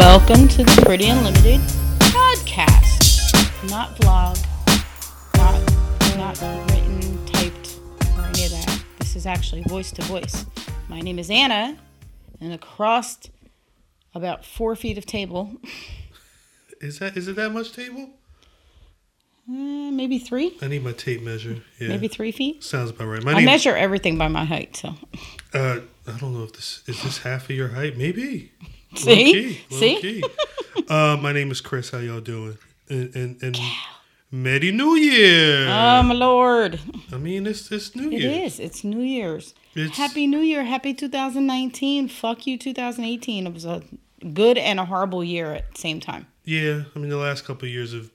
Welcome to the Pretty Unlimited podcast. Not vlog, not not written, typed, or any of that. This is actually voice to voice. My name is Anna, and across about four feet of table, Is that is it that much table? eh, maybe three, I need my tape measure. Yeah, maybe three feet. sounds about right. My I measure everything by my height, so uh, I don't know if this is this half of your height. Maybe. see, Low-key, see. uh, my name is Chris. How y'all doing? And and, and Merry New Year. Oh my lord! I mean, it's it's New Year. It is. It's New Year's. It's- Happy New Year. Happy 2019. Fuck you, 2018. It was a good and a horrible year at the same time. Yeah, I mean, the last couple of years have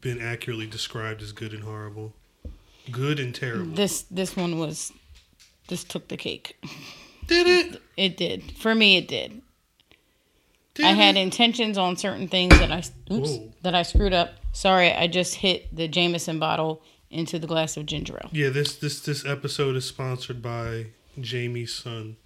been accurately described as good and horrible, good and terrible. This this one was this took the cake. Did it? It did. For me it did. I had intentions on certain things that I oops, Whoa. that I screwed up. Sorry, I just hit the Jameson bottle into the glass of ginger ale. Yeah, this this this episode is sponsored by Jameson.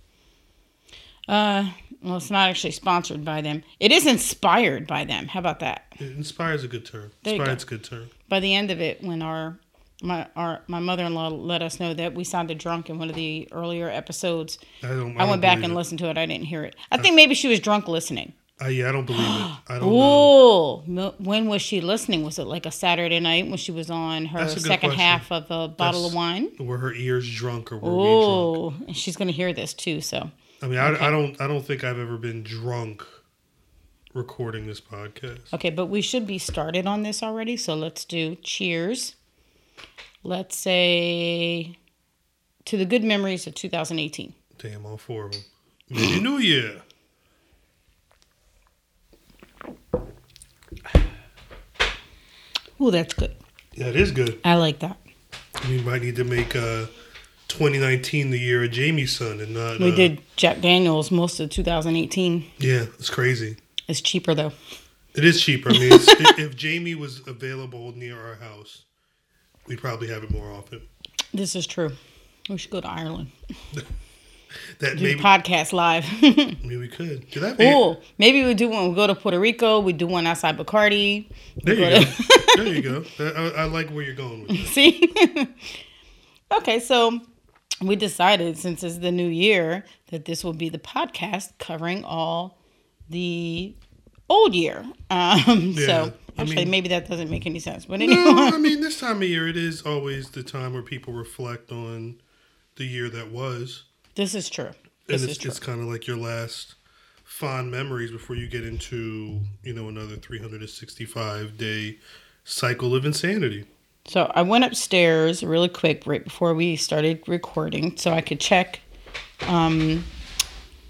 Uh, well, it's not actually sponsored by them. It is inspired by them. How about that? It inspires a good term. There you Inspired's a good term. by the end of it, when our my our my mother in law let us know that we sounded drunk in one of the earlier episodes, I don't. I, don't went back and it. listened to it. I didn't hear it. I think maybe she was drunk listening. Uh, yeah, I don't believe it. I don't know. Oh, no, when was she listening? Was it like a Saturday night when she was on her That's second question. half of a bottle of wine? Were her ears drunk or were we drunk? Oh, and she's gonna hear this too. So I mean, I, I don't. I don't think I've ever been drunk recording this podcast. okay, but we should be started on this already. So let's do cheers. Let's say to the good memories of 2018. Damn, all four of them. Merry New Year. Oh, that's good. Yeah, it is good. I like that. We might need to make uh, 2019 the year of Jameson and not. We uh, did Jack Daniels most of 2018. Yeah, it's crazy. It's cheaper though. It is cheaper. I mean, it's, if, if Jamie was available near our house, we'd probably have it more often. This is true. We should go to Ireland. That Do maybe, podcast live. maybe we could. That? oh, maybe we do one. We go to Puerto Rico. We do one outside Bacardi. There go you to- go. there you go. I, I like where you're going with that. See? okay, so we decided since it's the new year that this will be the podcast covering all the old year. Um, Yeah, so I actually, mean- maybe that doesn't make any sense. But anyway, No, I mean this time of year it is always the time where people reflect on the year that was, this is true. and This it's is true. it's kind of like your last fond memories before you get into you know another 365 day cycle of insanity. So I went upstairs really quick right before we started recording so I could check um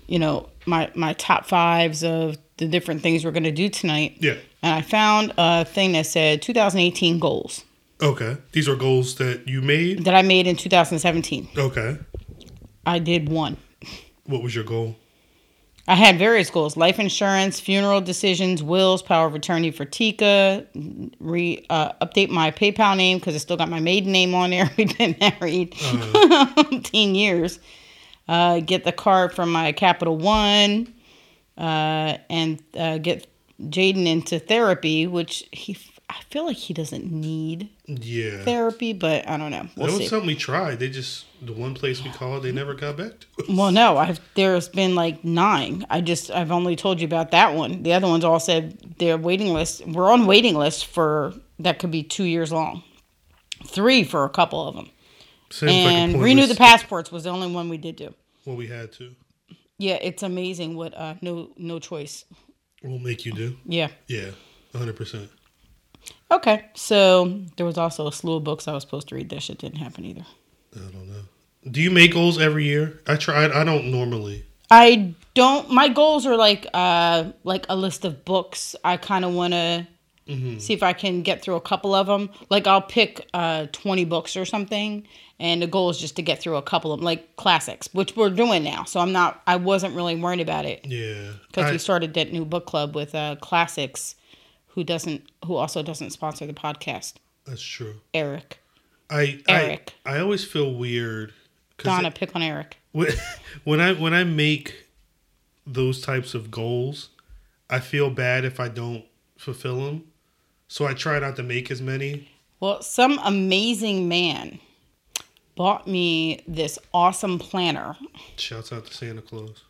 you know my my top fives of the different things we're going to do tonight. Yeah. And I found a thing that said 2018 goals Okay. These are goals that you made. that I made in 2017. Okay. I did one. What was your goal? I had various goals: life insurance, funeral decisions, wills, power of attorney for Tika, re uh, update my PayPal name because I still got my maiden name on there. We've been married ten years. Uh, get the card from my Capital One, uh, and uh, get Jaden into therapy, which he I feel like he doesn't need Yeah. therapy, but I don't know. We'll that see. was something we tried. They just the one place we called, they never got back to us. Well, no, I've there's been like nine. I just I've only told you about that one. The other ones all said they're waiting list. We're on waiting list for that could be two years long, three for a couple of them, Seems and pointless- renew the passports was the only one we did do. Well, we had to. Yeah, it's amazing what uh no no choice. We'll make you do. Yeah. Yeah, 100. percent Okay, so there was also a slew of books I was supposed to read. That shit didn't happen either. I don't know. Do you make goals every year? I try. I don't normally. I don't. My goals are like uh like a list of books. I kind of want to see if I can get through a couple of them. Like I'll pick uh twenty books or something, and the goal is just to get through a couple of them, like classics, which we're doing now. So I'm not. I wasn't really worried about it Yeah. because we started that new book club with uh classics, who doesn't who also doesn't sponsor the podcast. that's true. Eric, I Eric. I, I always feel weird. Donna, it- pick on Eric. when, when I when I make those types of goals, I feel bad if I don't fulfill them. So I try not to make as many. Well, some amazing man bought me this awesome planner. Shouts out to Santa Claus.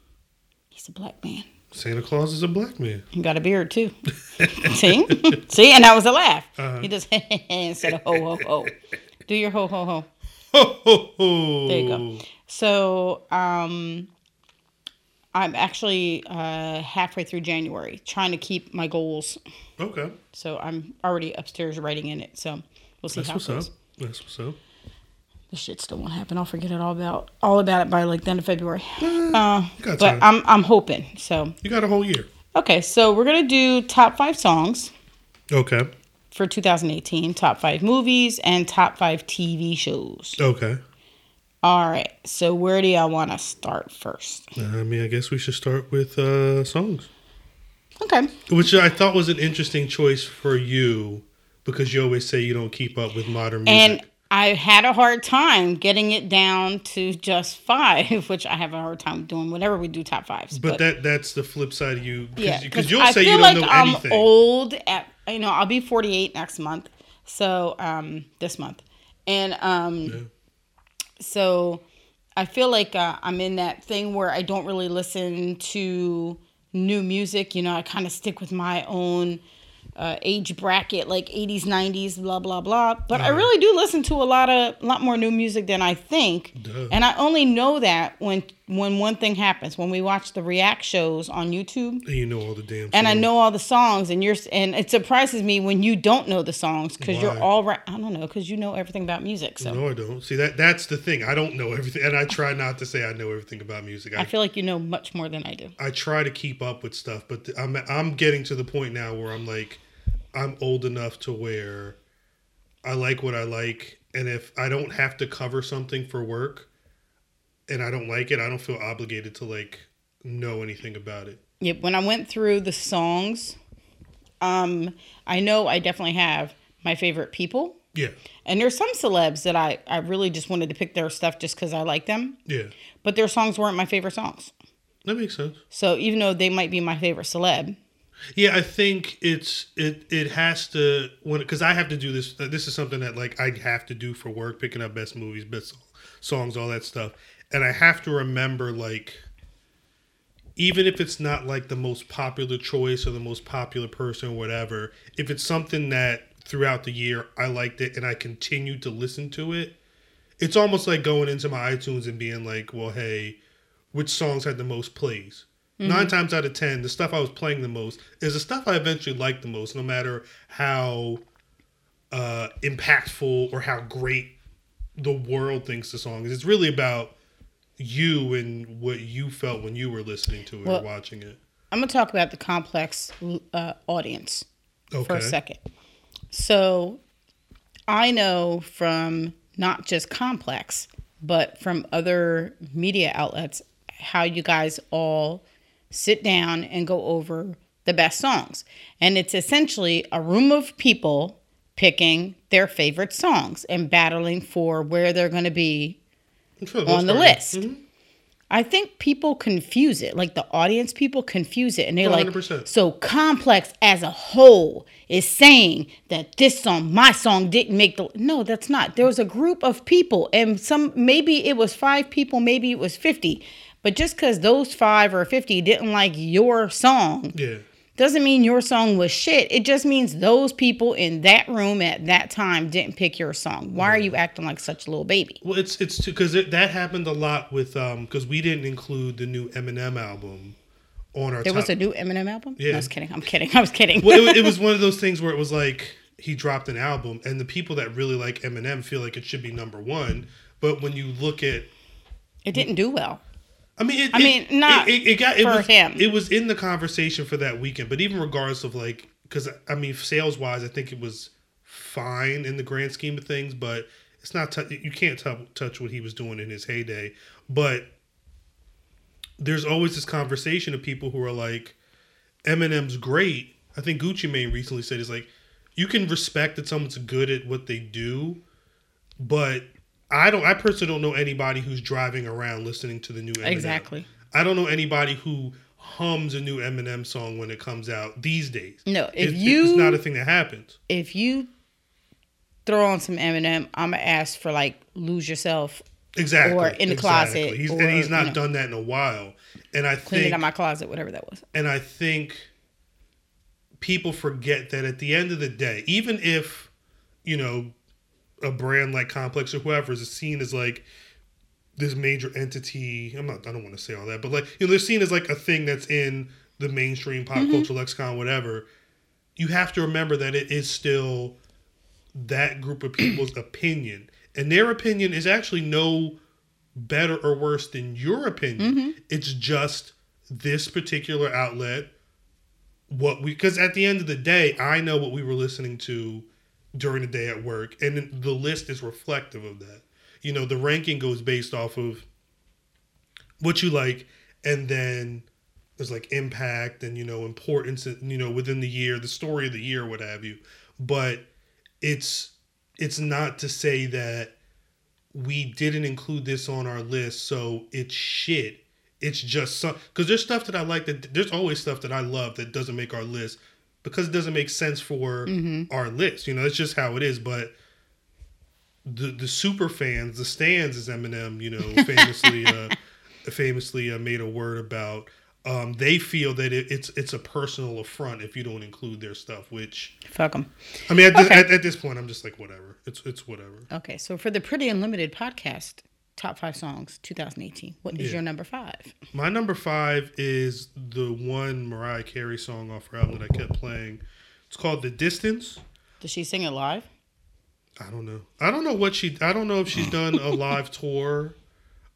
He's a black man. Santa Claus is a black man. He got a beard too. See? See? And that was a laugh. Uh-huh. He just instead of ho ho ho. Do your ho ho ho. Ho ho ho. There you go. So um I'm actually uh, halfway through January, trying to keep my goals. Okay. So I'm already upstairs writing in it. So we'll see That's how what's it up. goes. That's what's up. This shit still won't happen. I'll forget it all about all about it by like the end of February. Uh, got but time. I'm I'm hoping. So You got a whole year. okay, so we're gonna do top five songs Okay. for 2018, top five movies, and top five TV shows. Okay. All right. So where do y'all want to start first? I mean, I guess we should start with uh, songs, Okay. which I thought was an interesting choice for you because you always say you don't keep up with modern music. And I had a hard time getting it down to just five, which I have a hard time doing whenever we do top fives. but that that's the flip side of you yeah, Because you'll I say feel you don't like know I'm anything. old. At you know, I'll be 48 next month. So um, this month, and um, Yeah. so I feel like uh, I'm in that thing where I don't really listen to new music. You know, I kind of stick with my own uh, age bracket, like 80s, 90s, blah blah blah. But I really do listen to a lot of a lot more new music than I think, Duh. and I only know that when when one thing happens when we watch the react shows on YouTube And you know all the damn. and I know all the songs, and you're and it surprises me when you don't know the songs because you're all right. I don't know because you know everything about music. So No, I don't. See that that's the thing. I don't know everything, and I try not to say I know everything about music. I I feel like you know much more than I do. I try to keep up with stuff, but I'm I'm getting to the point now where I'm like, I'm old enough to where I like what I like, and if I don't have to cover something for work, and I don't like it, I don't feel obligated to like know anything about it. Yep. when I went through the songs, um, I know I definitely have my favorite people, Yeah, and there's some celebs that I I really just wanted to pick their stuff just because I like them, yeah, but their songs weren't my favorite songs. that makes sense. So even though they might be my favorite celeb, Yeah, I think it's it it has to when because I have to do this. This is something that like I have to do for work, picking up best movies, best songs, all that stuff, and I have to remember like even if it's not like the most popular choice or the most popular person or whatever, if it's something that throughout the year I liked it and I continued to listen to it, it's almost like going into my iTunes and being like, well, hey, which songs had the most plays? Nine times out of ten, the stuff I was playing the most is the stuff I eventually liked the most, no matter how uh, impactful or how great the world thinks the song is. It's really about you and what you felt when you were listening to it Well, or watching it. I'm gonna talk about the complex uh, audience. for a second. So I know from not just Complex, but from other media outlets how you guys all sit down and go over the best songs. And it's essentially a room of people picking their favorite songs and battling for where they're going to be on the part, list. mhm. I think people confuse it. Like the audience people confuse it and they're like 100%. so complex as a whole is saying that this song my song didn't make the No, that's not. There was a group of people and some maybe it was 5 people, maybe it was 50. But just cuz those 5 or 50 didn't like your song Yeah. Doesn't mean your song was shit. It just means those people in that room at that time didn't pick your song. Why are you acting like such a little baby? Well, it's it's because it, that happened a lot with um because we didn't include the new Eminem album on our. There top. was a new Eminem album? Yeah. No, I was kidding. I'm kidding. I was kidding. well, it, it was one of those things where it was like he dropped an album, and the people that really like Eminem feel like it should be number one. But when you look at, it didn't do well. I mean, it, I mean, it- not it, it got it for was, him. It was in the conversation for that weekend, but even regardless of like, because I mean, sales wise, I think it was fine in the grand scheme of things, but it's not. tou- you can't tou- touch what he was doing in his heyday, but. There's always this conversation of people who are like, Eminem's great. I think Gucci Mane recently said is like, you can respect that someone's good at what they do, but I don't. I personally don't know anybody who's driving around listening to the new Eminem. Exactly. I don't know anybody who hums a new Eminem song when it comes out these days. No, if It- you it's not a thing that happens. if you throw on some Eminem, I'm gonna ask for like "Lose Yourself," Exactly. Or in the closet, He's, or, and he's not you know. done that in a while. And I "Clean It think Out My Closet," whatever that was. and I think people forget that at the end of the day, even if you know a brand like Complex or whoever is seen as like this major entity, I'm not. I don't want to say all that, but like you know, they're seen as like a thing that's in the mainstream pop mm-hmm. culture lexicon, whatever. You have to remember that it is still that group of people's opinion, and their opinion is actually no better or worse than your opinion. Mm-hmm. It's just this particular outlet what we because at the end of the day i know what we were listening to during the day at work and the list is reflective of that. You know the ranking goes based off of what you like and then there's like impact and you know importance you know within the year the story of the year what have you. But it's it's not to say that we didn't include this on our list so it's shit. It's just some because there's stuff that i like that there's always stuff that i love that doesn't make our list because it doesn't make sense for our list. You know it's just how it is but the the super fans the stans as eminem you know famously uh famously uh, made a word about um they feel that it, it's it's a personal affront if you don't include their stuff which Fuck them. i mean at, this, at, at this point i'm just like whatever. It's it's whatever. Okay, so for the Pretty Unlimited podcast, top five songs 2018. What is Yeah. your number five? My number five is the one Mariah Carey song off her album that I kept playing. It's called "The Distance." Does she sing it live? I don't know. I don't know what she. I don't know if she's done a live tour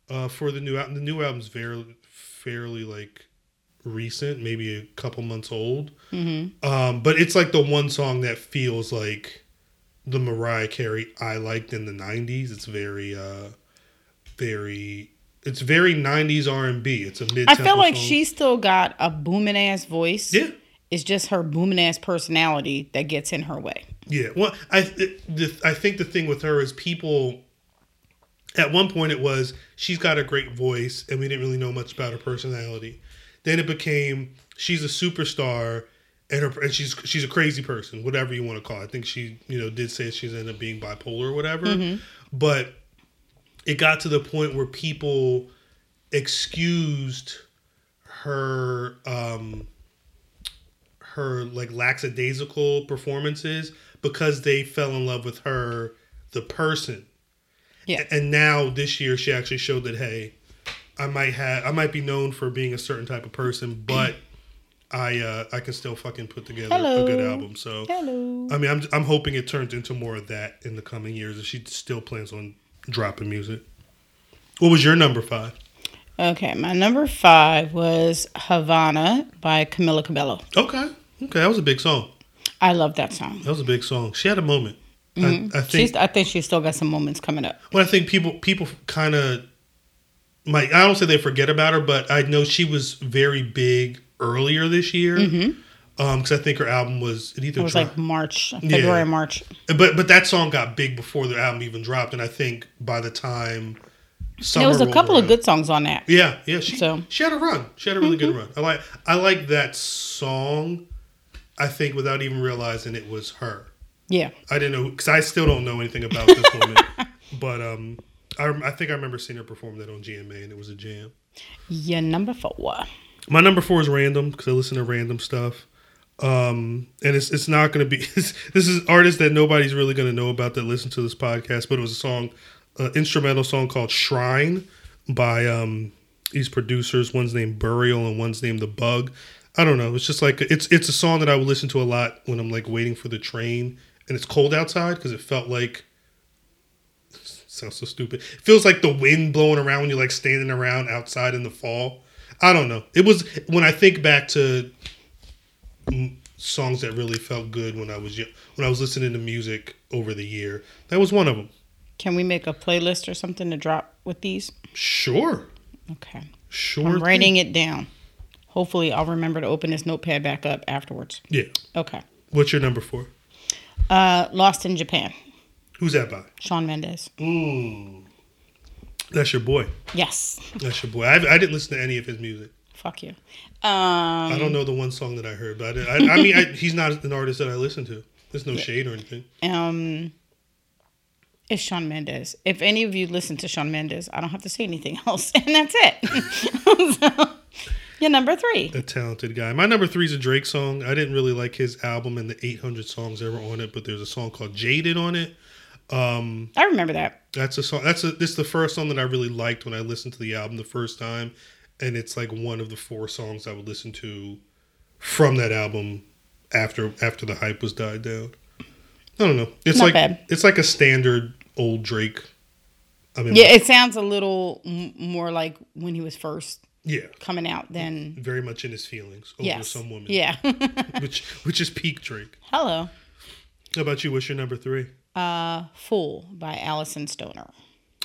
uh, for the new album. The new album's very fairly like recent, maybe a couple months old. Mm-hmm. Um, but it's like the one song that feels like the Mariah Carey I liked in the '90s. It's very, uh, very. It's very '90s R&B. It's a mid. I feel like she still got a booming ass voice. Yeah. It's just her booming ass personality that gets in her way. Yeah, well, I the, I think the thing with her is people. At one point, it was she's got a great voice, and we didn't really know much about her personality. Then it became she's a superstar, and her and she's she's a crazy person, whatever you want to call. it. I think she you know did say she's ended up being bipolar or whatever, mm-hmm. but it got to the point where people excused her um her like lackadaisical performances because they fell in love with her the person Yeah. and now this year she actually showed that hey i might have i might be known for being a certain type of person but i uh i can still fucking put together a good album so Hello. i mean i'm i'm hoping it turns into more of that in the coming years if she still plans on dropping music what was your number five Okay, my number five was Havana by Camila Cabello. okay okay that was a big song I love that song. that was a big song she had a moment I, I think She's, I think she's still got some moments coming up. Well, I think people people kind of might. I don't say they forget about her, but I know she was very big earlier this year. Um, because I think her album was it either It was dro- like March, February, March. but but that song got big before the album even dropped, and I think by the time There was a couple of good songs on that. Yeah, yeah. She So- Mm-hmm. she had a run. She had a really good run. I like I like that song. I think without even realizing it was her. Yeah. I didn't know because I still don't know anything about this woman, but um, I, I think I remember seeing her perform that on GMA, and it was a jam. Yeah, number four. My number four is random because I listen to random stuff, um, and it's it's not going to be this is artists that nobody's really going to know about that listen to this podcast, but it was a song, uh, instrumental song called "Shrine" by um, these producers. One's named Burial and one's named The Bug. I don't know. It's just like it's it's a song that I would listen to a lot when I'm like waiting for the train and it's cold outside because it felt like sounds so stupid. It feels like the wind blowing around when you're like standing around outside in the fall. I don't know. It was when I think back to songs that really felt good when I was when I was listening to music over the year. That was one of them. Can we make a playlist or something to drop with these? Sure, Okay. sure. I'm thing. writing it down. Hopefully, I'll remember to open this notepad back up afterwards. Yeah. Okay. What's your number four? Uh, Lost in Japan. Who's that by? Shawn Mendes. Ooh, that's your boy. Yes. That's your boy. I, I didn't listen to any of his music. Fuck you. Um, I don't know the one song that I heard, but I, I, I mean, I, he's not an artist that I listen to. There's no shade or anything. um, it's Shawn Mendes. If any of you listen to Shawn Mendes, I don't have to say anything else, and that's it. so, you're number three. A talented guy. My number three is a Drake song. I didn't really like his album and the 800 songs ever on it, but there's a song called Jaded on it. Um, I remember that. that's a song. That's a, this is the first song that I really liked when I listened to the album the first time, and it's like one of the four songs I would listen to from that album after after the hype was died down. I don't know. It's Not like bad. it's like a standard old Drake. I mean, Yeah, it sounds a little m- more like when he was first yeah, coming out than very much in his feelings over yes. some woman. Yeah. which which is peak Drake. Hello. How about you? What's your number three? Uh, Fool by Alyson Stoner.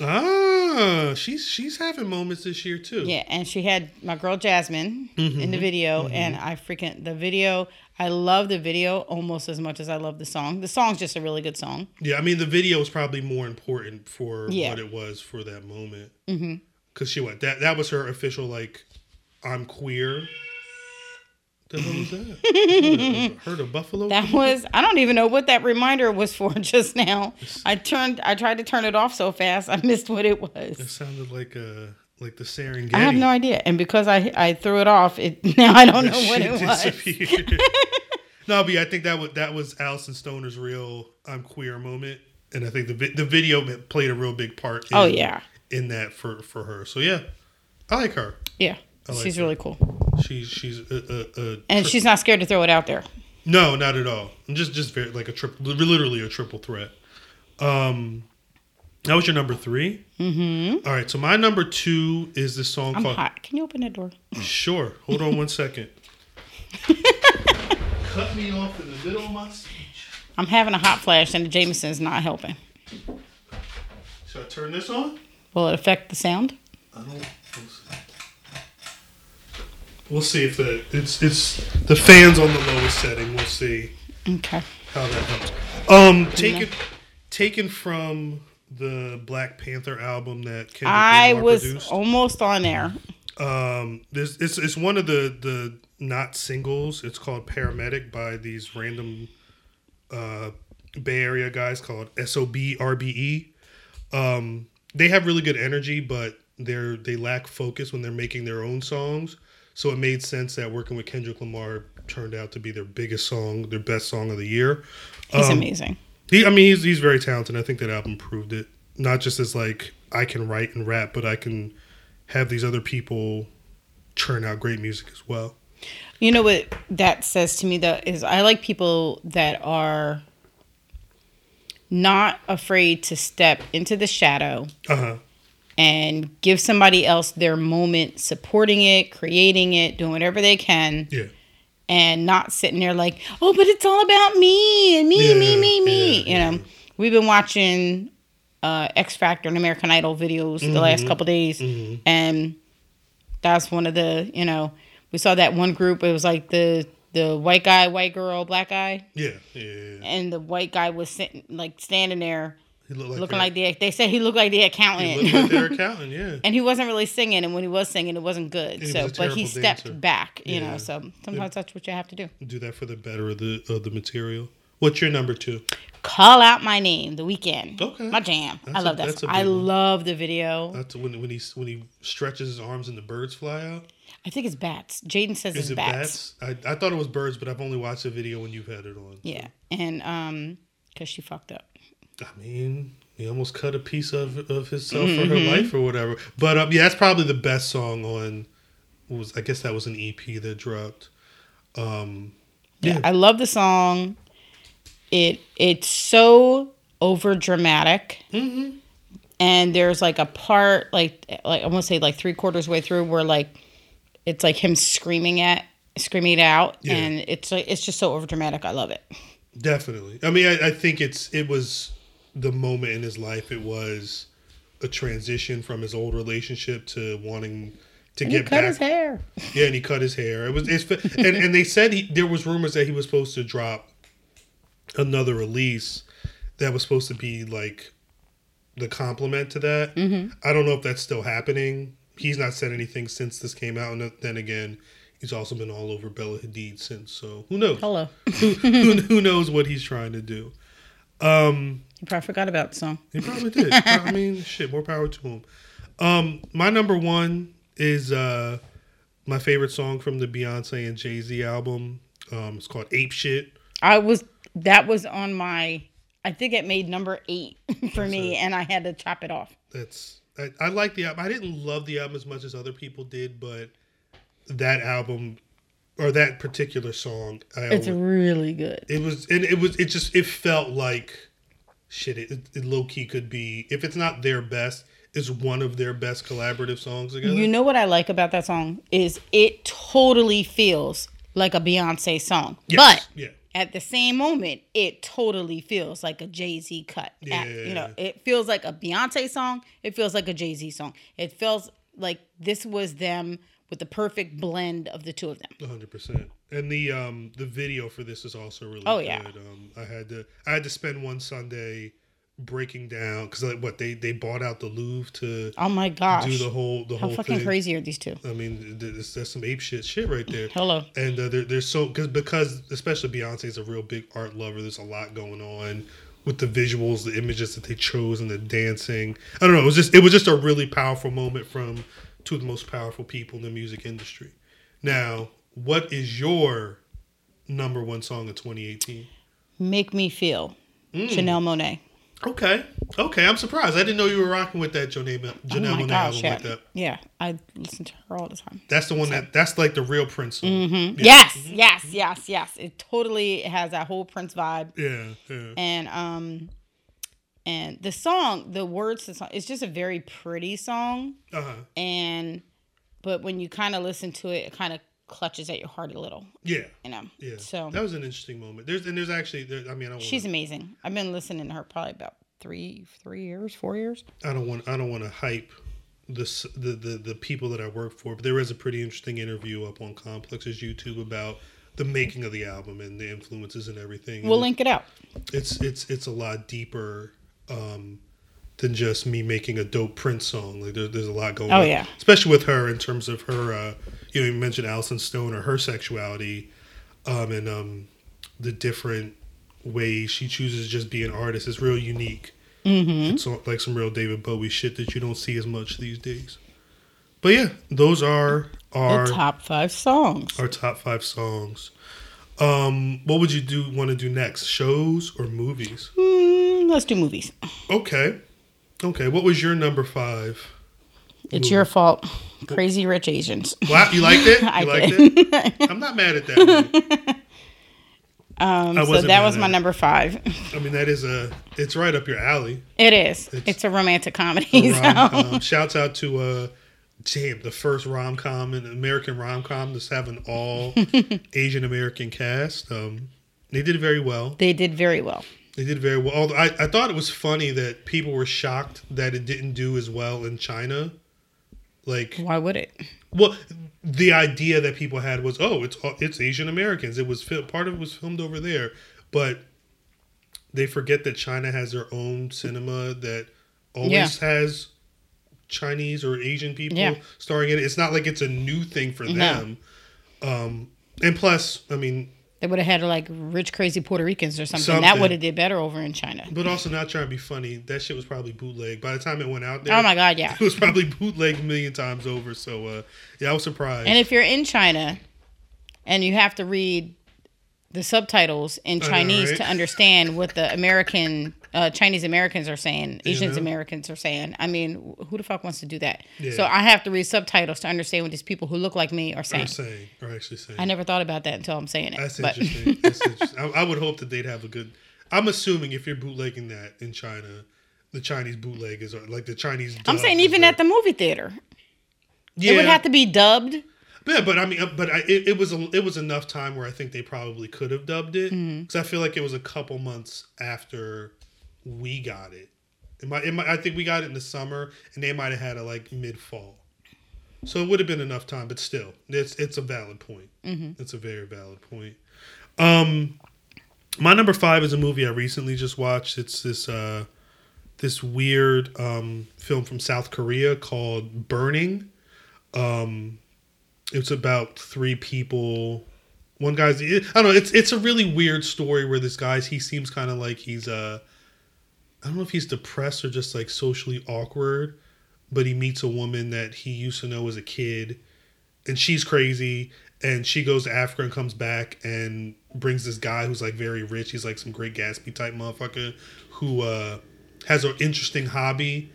Ah, she's she's having moments this year too. Yeah, and she had my girl Jasmine Mm-hmm. in the video, and I freaking the video. I love the video almost as much as I love the song. The song's just a really good song. Yeah, I mean the video was probably more important for Yeah. what it was for that moment. Mm-hmm. Cause she went that that was her official like, I'm queer. The hell was that? Heard a buffalo? That was I don't even know what that reminder was for just now. I turned I tried to turn it off so fast I missed what it was. It sounded like a like the Serengeti. I have no idea, and because I I threw it off, it now I don't know what it was. no, but I think that was that was Alyson Stoner's real "I'm queer" moment, and I think the the video played a real big part. Oh, in, Oh yeah, in that for for her. So yeah, I like her. yeah, like she's really cool, She's she's a, a, a and tri- she's not scared to throw it out there. no, not at all. Just just very like a triple, literally a triple threat. Um, that was your number 3 Mm-hmm. right, so my number two is this song I'm called hot. Can you open that door? Sure. Hold on one second. Cut me off in the middle of my speech. I'm having a hot flash, and the Jameson's not helping. Should I turn this on? Will it affect the sound? I don't. We'll see. If the it's it's the fans on the lowest setting. We'll see Okay. how that helps. Um, taken taken from the Black Panther album that Kendrick I Lamar was produced. almost on there. Um, there's it's it's one of the the not singles. It's called Paramedic by these random uh, Bay Area guys called SOB RBE. Um, they have really good energy, but they're they lack focus when they're making their own songs. So it made sense that working with Kendrick Lamar turned out to be their biggest song, their best song of the year. He's Um, amazing. He, I mean, he's he's very talented. I think that album proved it. Not just as like I can write and rap, but I can have these other people churn out great music as well. You know what that says to me though is I like people that are not afraid to step into the shadow Uh huh. And give somebody else their moment supporting it, creating it, doing whatever they can Yeah. and not sitting there like, "Oh, but it's all about me and me, Yeah, me, me, me." yeah, you know, we've been watching uh, X Factor and American Idol videos the Mm-hmm. last couple days, and that's one of the you know we saw that one group. It was like the the white guy, white girl, black guy, yeah, yeah. and the white guy was sitting like standing there He looked like looking their- like the they said he looked like the he accountant. looked like their accountant. Yeah. and he wasn't really singing and when he was singing it wasn't good He so was but he stepped dancer. back you Yeah. know so sometimes that's what you have to do Do that for the better of the of the material. What's your number two? call out my name The Weeknd Okay. my jam That's i love that a song. i one. love the video That's when when he when he stretches his arms and the birds fly out. i think it's bats jaden says Is it's it bats. bats? I, I thought it was birds, but I've only watched the video when you've had it on. yeah and um because she fucked up I mean, he almost cut a piece of of himself for her life or whatever. But um, yeah, that's probably the best song on. Was I guess that was an EP that dropped. Um, yeah. Yeah. i love the song it it's so over dramatic mhm. and there's like a part like like I want to say like three quarters way through where like it's like him screaming at screaming it out Yeah. and it's like it's just so over dramatic. I love it. Definitely. I mean, I, I think it's it was the moment in his life. It was a transition from his old relationship to wanting to And he get cut back. his hair. Yeah, and he cut his hair. It was it's and and they said he, there was rumors that he was supposed to drop another release that was supposed to be like the complement to that. Mm-hmm. I don't know if that's still happening. he's not said anything since this came out. And then again, he's also been all over Bella Hadid since. So who knows? Hello. who, who knows what he's trying to do? Um, You probably forgot about the song. he probably did. I mean, shit, more power to him. Um, my number one is uh, my favorite song from the Beyonce and Jay Z album. Um, it's called Ape Shit. I was that was on my. I think it made number eight for me, and I had to chop it off. That's I, I like the album. I didn't love the album as much as other people did, but that album or that particular song, I It's always- really good. it was and it was it just it felt like shit. It, it low key could be if it's not their best, it's one of their best collaborative songs together. You know what I like about that song is it totally feels like a Beyonce song, Yes, but yeah. at the same moment, it totally feels like a Jay Z cut. Yeah. At- you know, it feels like a Beyonce song. It feels like a Jay Z song. It feels like this was them with the perfect blend of the two of them. hundred percent. And the um the video for this is also really Oh, good. yeah. Um, I had to I had to spend one Sunday breaking down because like what they they bought out the Louvre to Oh my gosh, do the whole the how whole fucking thing. crazy are these two? I mean, there's, there's some ape shit shit right there. Hello. And uh, there, there's so because because especially Beyonce is a real big art lover. There's a lot going on with the visuals, the images that they chose, and the dancing. I don't know. It was just it was just a really powerful moment from two of the most powerful people in the music industry. Now, what is your number one song of 2018? Make me feel. Mm. Janelle Monáe. Okay, okay. I'm surprised. I didn't know you were rocking with that Janelle, Oh Janelle my Monáe gosh, album yeah. like that. Yeah, I listen to her all the time. That's the one that that's like the real Prince. Mm-hmm. Yeah. Yes, yes, yes, yes. It totally has that whole Prince vibe. Yeah, yeah. and um and the song the words to the song it's just a very pretty song Uh huh. and but when you kind of listen to it it kind of clutches at your heart a little Yeah. you know Yeah, so that was an interesting moment. There's and there's actually, there, I mean, I don't she's wanna, amazing i've been listening to her probably about three three years four years I don't want, I don't want to hype this the, the the people that I work for, but there is a pretty interesting interview up on Complex's YouTube about the making of the album and the influences and everything. we'll And link it out it's it's it's a lot deeper um, than just me making a dope Prince song. Like there, there's a lot going Oh, on, yeah. especially with her in terms of her. Uh, you know, you mentioned Alyson Stoner her sexuality, um, and um, the different ways she chooses to just be an artist is real unique. Mm-hmm. It's like some real David Bowie shit that you don't see as much these days. But yeah, those are our the top five songs our top five songs. Um, what would you do want to do next? Shows or movies? mm, let's do movies Okay. Okay. What was your number five? it's your fault crazy rich asians Wow, you liked it? You I liked did. it? I'm not mad at that. um, so that was my number five I mean, that is a. It's right up your alley. it is It's- it's, a romantic comedy so. Rom-com. Shouts out to uh, damn the first rom com and American rom com that's having all Asian American cast. Um, they did very well. they did very well They did very well. Although I, I thought it was funny that people were shocked that it didn't do as well in China. Like, why would it well, the idea that people had was, oh, it's it's Asian Americans. It was part of it was filmed over there, but they forget that China has their own cinema that always Yeah. has Chinese or Asian people Yeah. starring in it. It's not like it's a new thing for No. them. Um, and plus, I mean, They would have had like rich, crazy Puerto Ricans or something. Something. That would have did better over in China. but also not trying to be funny. That shit was probably bootleg. By the time it went out there, Oh my God, yeah. it was probably bootleg a million times over. So uh, yeah, I was surprised. And if you're in China and you have to read the subtitles in know, Chinese right? to understand what the American uh, Chinese Americans are saying, Asians know? Americans are saying. I mean, who the fuck wants to do that? Yeah. So I have to read subtitles to understand what these people who look like me are are saying. saying, or actually saying, I never thought about that until I'm saying it. That's but interesting. That's interesting. I, I would hope that they'd have a good. I'm assuming if you're bootlegging that in China, the Chinese bootleggers are like the Chinese. I'm saying even at the movie theater, yeah, it would have to be dubbed. yeah, but I mean, uh, but I, it, it was a, it was enough time where I think they probably could have dubbed it because Mm-hmm. I feel like it was a couple months after we got it. It might, it might, I think we got it in the summer, and they might have had it like mid fall. So it would have been enough time, but still, it's it's a valid point. Mm-hmm. It's a very valid point. Um, my number five is a movie I recently just watched. It's this uh, this weird um, film from South Korea called Burning. Um, it's about three people. One guy's I don't know. It's it's a really weird story where this guy's he seems kind of like he's uh I don't know if he's depressed or just like socially awkward, but he meets a woman that he used to know as a kid, and she's crazy, and she goes to Africa and comes back and brings this guy who's like very rich. He's like some Great Gatsby type motherfucker who uh has an interesting hobby,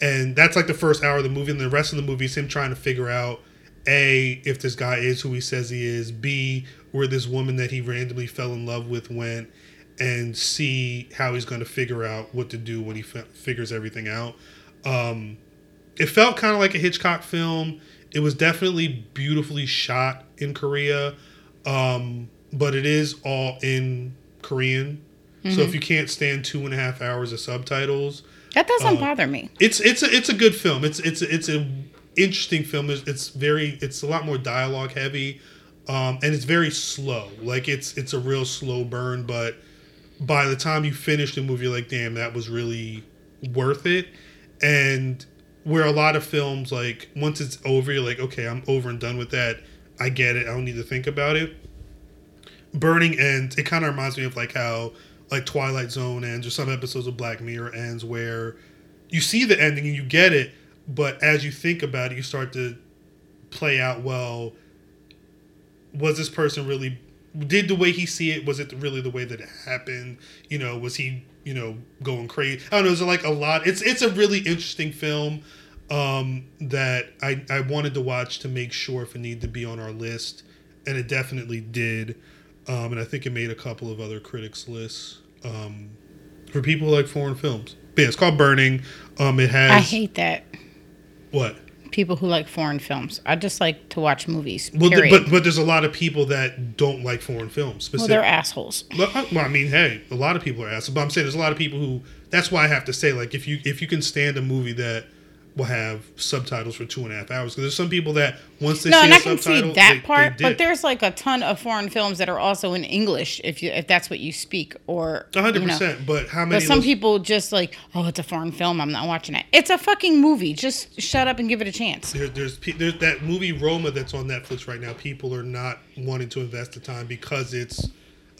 and that's like the first hour of the movie, and the rest of the movie is him trying to figure out a if this guy is who he says he is b where this woman that he randomly fell in love with went and see how he's going to figure out what to do when he f- figures everything out um, it felt kind of like a hitchcock film it was definitely beautifully shot in korea um, but it is all in korean mm-hmm. so if you can't stand two and a half hours of subtitles that doesn't uh, bother me it's it's a, it's a good film it's it's it's a interesting film. It's very it's a lot more dialogue heavy, um, and it's very slow. Like it's it's a real slow burn, but by the time you finish the movie, like, damn, that was really worth it. And where a lot of films, like once it's over, you're like, okay, I'm over and done with that. I get it. I don't need to think about it. Burning ends. It kind of reminds me of like how like Twilight Zone ends or some episodes of Black Mirror ends where you see the ending and you get it, but as you think about it, you start to play out. Well, was this person really? Did the way he see it? Was it really the way that it happened? You know, was he you know going crazy? I don't know. There's like a lot. It's it's a really interesting film um, that I I wanted to watch to make sure if it needed to be on our list, and it definitely did. Um, and I think it made a couple of other critics' lists um, for people like foreign films. But yeah, it's called Burning. Um, it has. I hate that. What? People who like foreign films. I just like to watch movies. Well, th- but but there's a lot of people that don't like foreign films. Well, they're assholes. Uh, well, I mean, hey, a lot of people are assholes. But I'm saying there's a lot of people who. That's why I have to say, like, if you if you can stand a movie that will have subtitles for two and a half hours. Because there's some people that once they no, see and a I can subtitle, see that they, part, they but there's like a ton of foreign films that are also in English if you if that's what you speak or hundred you know. percent. But how many? But some those, people just like, oh, it's a foreign film. I'm not watching it. It's a fucking movie. Just shut up and give it a chance. There, there's there's that movie Roma that's on Netflix right now. People are not wanting to invest the time because it's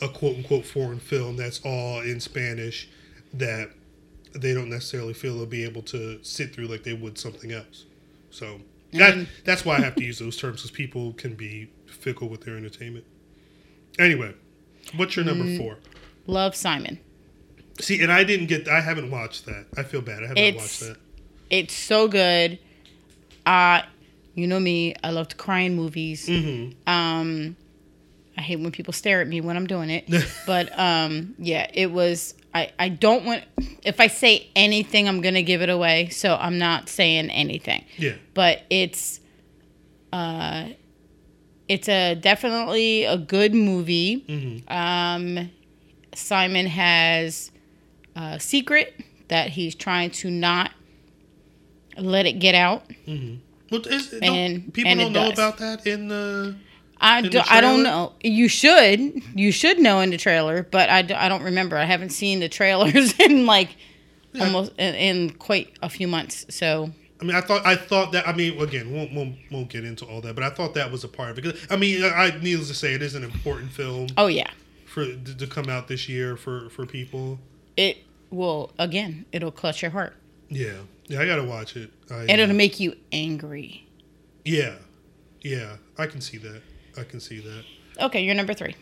a quote unquote foreign film that's all in Spanish that they don't necessarily feel they'll be able to sit through like they would something else. So that, that's why I have to use those terms because people can be fickle with their entertainment. Anyway, what's your number mm, four? Love Simon. See, and I didn't get. I haven't watched that. I feel bad. I haven't it's, watched that. It's so good. Uh you know me. I love to cry in movies. Mm-hmm. Um, I hate when people stare at me when I'm doing it. but um, yeah, it was. I, I don't want if I say anything I'm gonna give it away, so I'm not saying anything. Yeah. But it's uh it's a definitely a good movie. Mm-hmm. Um Simon has a secret that he's trying to not let it get out. Mm-hmm. Well, is, and people and don't know does. about that in the I, do, I don't know. You should. You should know in the trailer, but I, do, I don't remember. I haven't seen the trailers in like yeah. almost in, in, quite a few months. So. I mean, I thought I thought that. I mean, again, won't won't, won't get into all that, but I thought that was a part of it. Because I mean, I needless to say, it is an important film. Oh yeah. For to come out this year for for people. It will again. It'll clutch your heart. Yeah, yeah, I gotta watch it. I, and it'll uh, make you angry. Yeah, yeah, I can see that. I can see that. Okay, you're number three.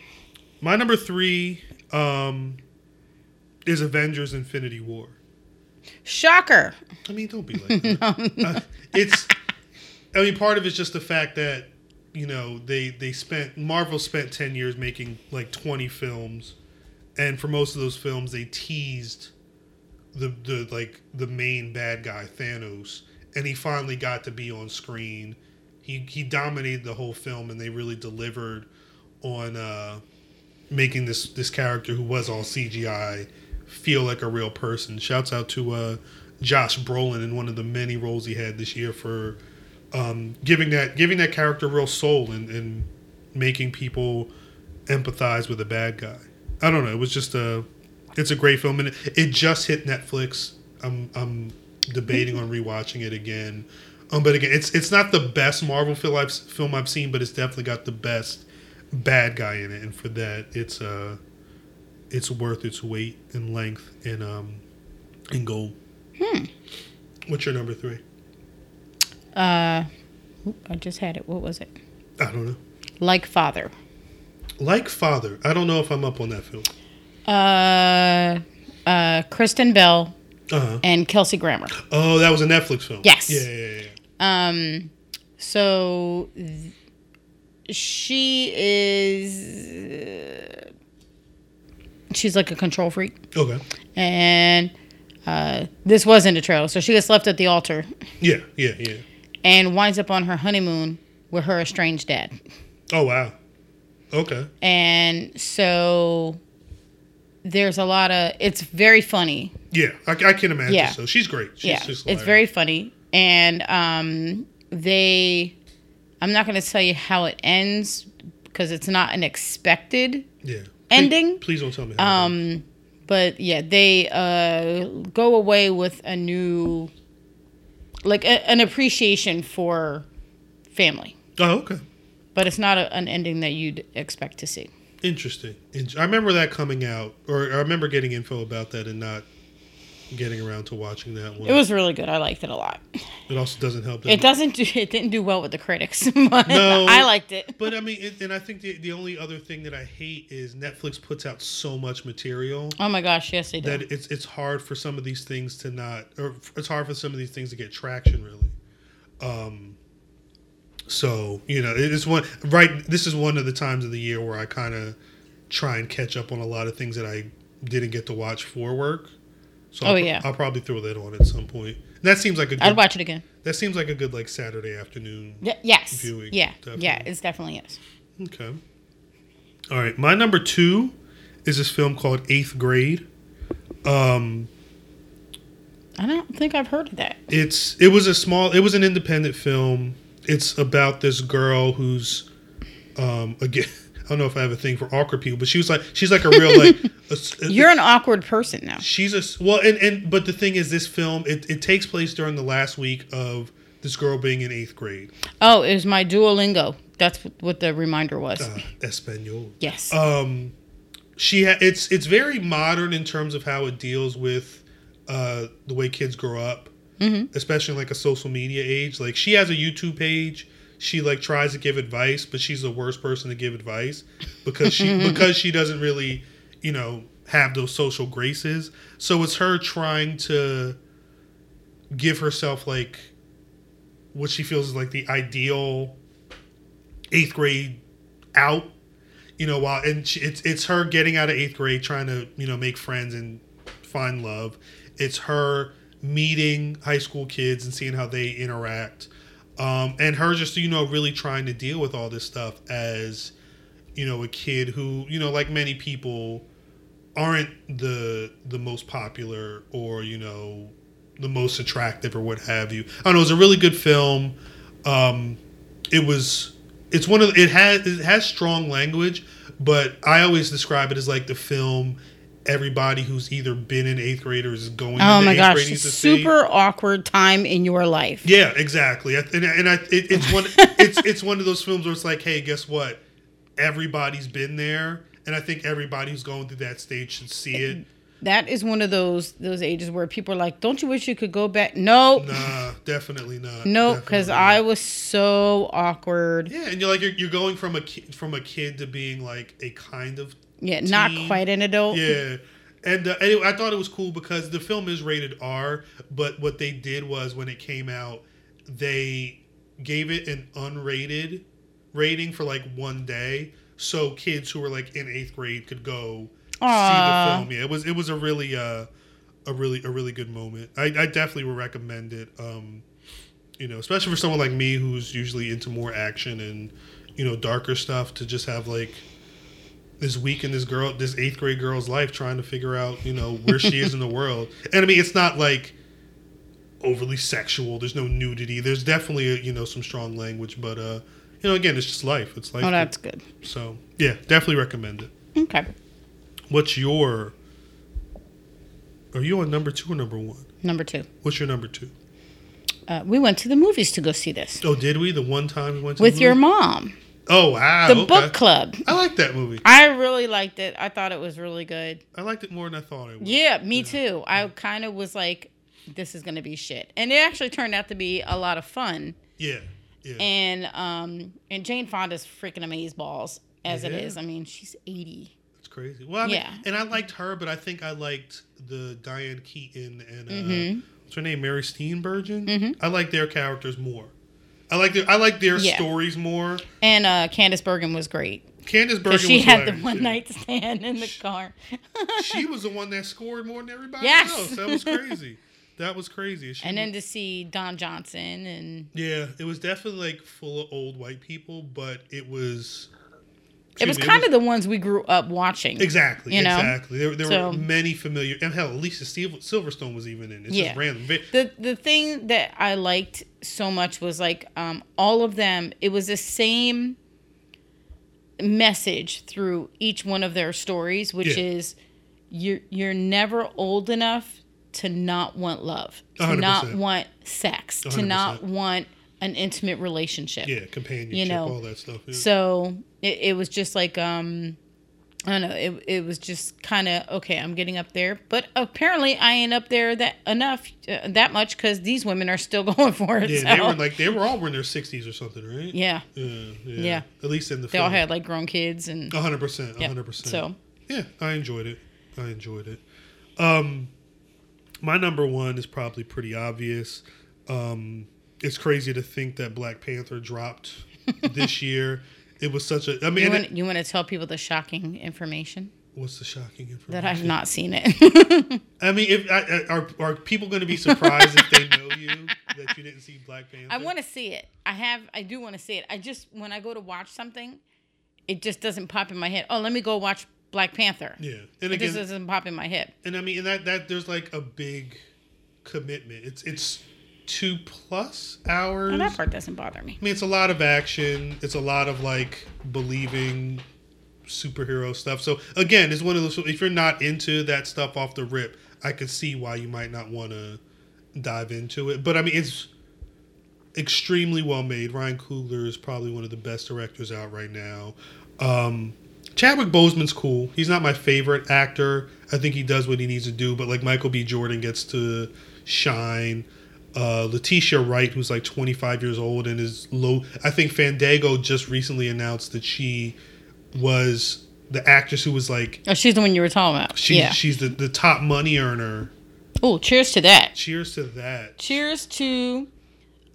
My number three um, is Avengers: Infinity War. Shocker. I mean, don't be like that. no. Uh, it's. I mean, part of it's just the fact that you know they they spent Marvel spent ten years making like twenty films, and for most of those films they teased the the like the main bad guy Thanos, and he finally got to be on screen he he dominated the whole film, and they really delivered on uh, making this this character who was all CGI feel like a real person. Shouts out to uh, Josh Brolin in one of the many roles he had this year for um, giving that giving that character real soul and, and making people empathize with a bad guy. I don't know. It was just a it's a great film, and it, it just hit Netflix. I'm I'm debating on rewatching it again Um, but again, it's it's not the best Marvel film I've film I've seen, but it's definitely got the best bad guy in it, and for that, it's uh, it's worth its weight in length in um, in gold. Hmm. What's your number three? Uh, I just had it. What was it? I don't know. Like Father. Like Father. I don't know if I'm up on that film. Uh, uh, Kristen Bell Uh huh. and Kelsey Grammer. Oh, that was a Netflix film. Yes. Yeah, yeah, yeah. Um, so th- she is. Uh, she's like a control freak, Okay. and uh, this wasn't a trailer. So she gets left at the altar Yeah, yeah, yeah. and winds up on her honeymoon with her estranged dad. Oh wow. Okay. And so there's a lot of. It's very funny. Yeah, I, I can imagine. Yeah. So she's great. She's yeah, it's very funny, and um, they. I'm not going to tell you how it ends because it's not an expected yeah. ending. Please, please don't tell me. how it ends. Um, but yeah, they uh, go away with a new, like a, an appreciation for family. oh, okay. But it's not a, an ending that you'd expect to see. Interesting. Int- I remember that coming out, or I remember getting info about that and not getting around to watching that one. It was really good. I liked it a lot. It also doesn't help. That It doesn't do. It didn't do well with the critics, but No. I liked it. But I mean, it, and I think the, the only other thing that I hate is Netflix puts out so much material Oh my gosh, yes, they do. that it's it's hard for some of these things to not, or it's hard for some of these things to get traction really. Um. So you know, it is one right. This is one of the times of the year where I kind of try and catch up on a lot of things that I didn't get to watch for work. So Oh, I'll, yeah. I'll probably throw that on at some point. And that seems like a good, I'd watch it again. that seems like a good like Saturday afternoon Y- yes. Viewing, yeah. definitely. Yeah. It's definitely is. Okay. All right. My number two is this film called Eighth Grade. Um, I don't think I've heard of that. it's it was a small it was an independent film. It's about this girl who's um again I don't know if I have a thing for awkward people, but she was like she's like a real like a, a- You're an awkward person now. she's a well and and but the thing is this film it, it takes place during the last week of this girl being in eighth grade. Oh, it was my Duolingo. That's what the reminder was. Uh, Espanol. yes. um she ha- it's it's very modern in terms of how it deals with uh the way kids grow up mm-hmm. especially in like a social media age like she has a youtube page she like tries to give advice but she's the worst person to give advice because she because she doesn't really you know have those social graces. So it's her trying to give herself like what she feels is like the ideal eighth grade out you know while and she, it's it's her getting out of eighth grade trying to you know make friends and find love. It's her meeting high school kids and seeing how they interact um, and her just you know really trying to deal with all this stuff as you know a kid who you know like many people aren't the the most popular or you know the most attractive or what have you. I don't know it was a really good film. Um it was it's one of it has it has strong language but i always describe it as like the film everybody who's either been in eighth grade or is going oh my eighth gosh. to see. Super awkward time in your life. Yeah, exactly. And, and I, it, it's one it's it's one of those films where it's like, hey, guess what? Everybody's been there, and I think everybody who's going through that stage should see it. That is one of those those ages where people are like, "Don't you wish you could go back?" No, Nah, definitely not. no, because I was so awkward. Yeah, and you're like you're, you're going from a ki- from a kid to being like a kind of Yeah, not quite an adult. yeah. And uh, anyway, I thought it was cool because the film is rated R, but what they did was when it came out, they gave it an unrated rating for like one day, so kids who were like in eighth grade could go see the film. Yeah, it was it was a really uh a really a really good moment. I, I definitely would recommend it. Um, you know, especially for someone like me who's usually into more action and you know darker stuff to just have like this week in this girl this eighth grade girl's life trying to figure out you know where she is in the world. And i mean it's not like overly sexual. There's no nudity. There's definitely you know some strong language but uh you know again it's just life. It's life Oh, that's good. so yeah definitely recommend it. Okay, what's your are you on number two or number one? Number two. what's your number two? Uh, we went to the movies to go see this. Oh, did we? The one time we went to with your mom. Oh wow. The okay. book club. I like that movie. I really liked it. I thought it was really good. I liked it more than I thought it would. Yeah, me too. I kind of was like, this is going to be shit. And it actually turned out to be a lot of fun. Yeah. Yeah. And um and Jane Fonda's freaking amaze balls as it Yeah. is. I mean, she's 80. It's crazy. Well, I mean, Yeah. and I liked her, but I think I liked the Diane Keaton and uh, Mm-hmm. what's her name, Mary Steenburgen. I like their characters more. I like their I like their Yeah. stories more. And uh Candice Bergen was great. Candice Bergen she had the one night stand in the car. She was the one that scored more than everybody Yes. else. That was crazy. That was crazy. She and then was- to see Don Johnson and yeah, it was definitely like full of old white people, but it was. It was kind of the ones we grew up watching. Exactly. you know? Exactly. There, there So- were many familiar, and hell, Lisa Sil- Silverstone was even in. it. It's Yeah. just random. The the thing that I liked so much was like um, all of them. It was the same message through each one of their stories, which Yeah. is you're you're never old enough to not want love, to 100%. not want sex, to 100%. not want an intimate relationship. Yeah, companionship, You know, all that stuff. Yeah. So it, it was just like um I don't know, it, it was just kind of okay, I'm getting up there, but apparently I ain't up there that enough uh, that much cuz these women are still going for it. yeah, they were like they were all in their sixties or something, right? yeah, yeah, yeah. Yeah. At least in the they all had like grown kids and hundred percent, hundred percent. So, yeah, I enjoyed it. I enjoyed it. Um, my number one is probably pretty obvious. Um, it's crazy to think that Black Panther dropped this year. It was such a. I mean, you want you want to tell people the shocking information what's the shocking information? that I've not seen it. I mean, if I, are are people going to be surprised if they know you that you didn't see Black Panther? I want to see it. I have I do want to see it. I just when I go to watch something, it just doesn't pop in my head. Oh, let me go watch Black Panther. Yeah, and It just doesn't pop in my head. and I mean, and that that there's like a big commitment. It's it's two plus hours. Well, that part doesn't bother me. I mean, it's a lot of action. It's a lot of like believing superhero stuff. So again, it's one of those. If you're not into that stuff off the rip, I could see why you might not want to dive into it. But I mean, it's extremely well made. Ryan Coogler is probably one of the best directors out right now. Um, Chadwick Boseman's cool. He's not my favorite actor. I think he does what he needs to do, but like Michael B. Jordan gets to shine. Uh, Letitia Wright, who's like 25 years old and is low. I think Fandango just recently announced that she was the actress who was like Oh, she's the one you were talking about. she, yeah. she's the, the top money earner. Oh, cheers to that. Cheers to that. Cheers to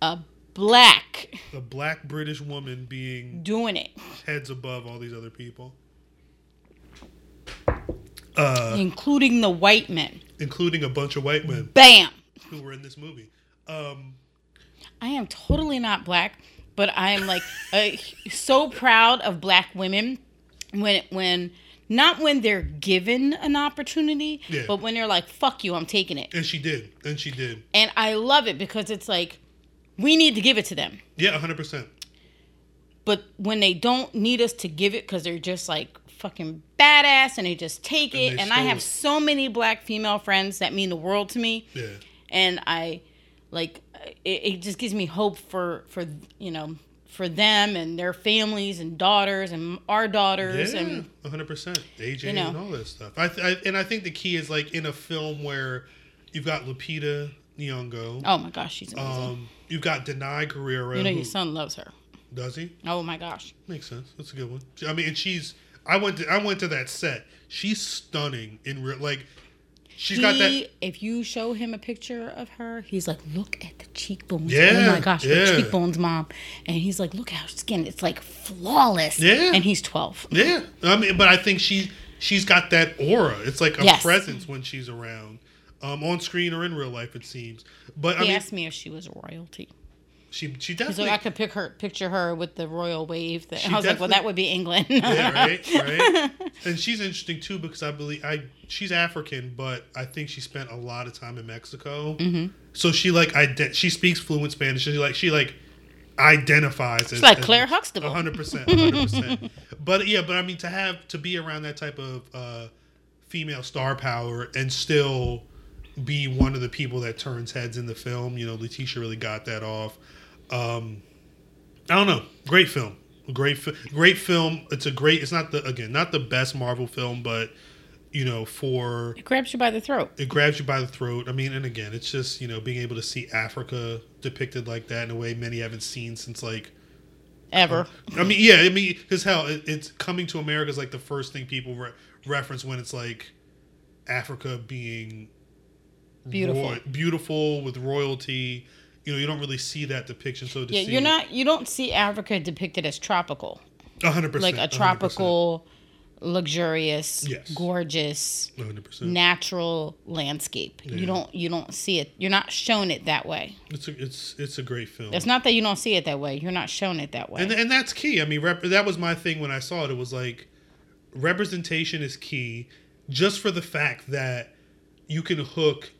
a black A black British woman being doing it, heads above all these other people, uh, including the white men. including a bunch of white men Bam. who were in this movie. Um, I am totally not black, but I am like uh, so proud of black women when when not when they're given an opportunity, Yeah. but when they're like "fuck you," I'm taking it, and she did, and she did. and I love it because it's like we need to give it to them. Yeah, 100. percent But when they don't need us to give it because they're just like fucking badass and they just take And it, and I have it. so many black female friends that mean the world to me. Yeah, and I like it, it just gives me hope for for you know for them and their families and daughters and our daughters yeah, and 100. percent AJ you know. and all that stuff. I, th- I and I think the key is like in a film where you've got Lupita Nyong'o, oh my gosh she's amazing um, you've got Danai Gurira. you know your son loves her does he? oh my gosh Makes sense. That's a good one. I mean, and she's. I went to. I went to that set. She's stunning in real. Like, she's he, got that. if you show him a picture of her he's like look at the cheekbones Yeah, oh my gosh yeah. the cheekbones mom and he's like look at her skin it's like flawless Yeah. and he's 12 Yeah, I mean, but I think she she's got that aura. It's like a Yes. presence when she's around, um, on screen or in real life. It seems. But I he mean, asked me if she was royalty she she definitely. I could pick her, picture her with the royal wave. She I was like, well, that would be England. yeah, right, right. And she's interesting too because I believe I she's African, but I think she spent a lot of time in Mexico. Mm-hmm. So she like ide- she speaks fluent Spanish. She like she like identifies as like as- Claire Huxtable. hundred percent, hundred percent. But yeah, but I mean to have to be around that type of uh, female star power and still be one of the people that turns heads in the film. You know, Letitia really got that off. Um, I don't know. Great film. Great, fi- great film. It's a great. It's not the again not the best Marvel film, but you know for It grabs you by the throat. it grabs you by the throat. I mean, and again, it's just you know being able to see Africa depicted like that in a way many haven't seen since like. Ever. I mean, yeah, I mean, because hell, it, it's coming to America is like the first thing people re- reference when it's like Africa being Beautiful. roy- beautiful with royalty. You know, you don't really see that depiction. So Yeah, see you're not. You don't see Africa depicted as tropical, hundred percent like a tropical, luxurious, Yes. gorgeous, hundred percent. natural landscape. Yeah. You don't. You don't see it. You're not shown it that way. It's a, it's it's a great film. It's not that you don't see it that way. You're not shown it that way. and and that's key. I mean, rep- that was my thing when I saw it. It was like representation is key, just for the fact that you can hook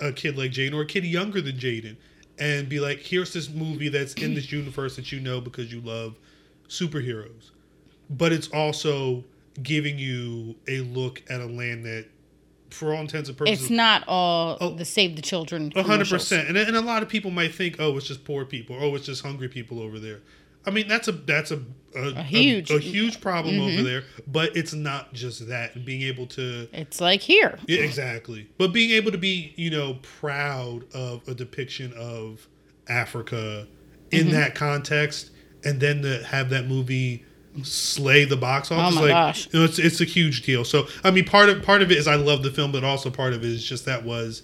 a kid like Jaden or a kid younger than Jaden, and be like, here's this movie that's in this universe that you know because you love superheroes, but it's also giving you a look at a land that, for all intents and purposes, it's not all Oh. the save the children. hundred percent, and and a lot of people might think, oh, it's just poor people, oh, it's just hungry people over there. I mean, that's a that's a a, huge- a, huge problem over there, but it's not just that. And being able to It's like here. yeah, exactly, but being able to be you know proud of a depiction of Africa in Mm-hmm. that context, and then to have that movie slay the box office, Oh my like gosh. you know, it's it's a huge deal. So I mean, part of part of it is I love the film, but also part of it is just that was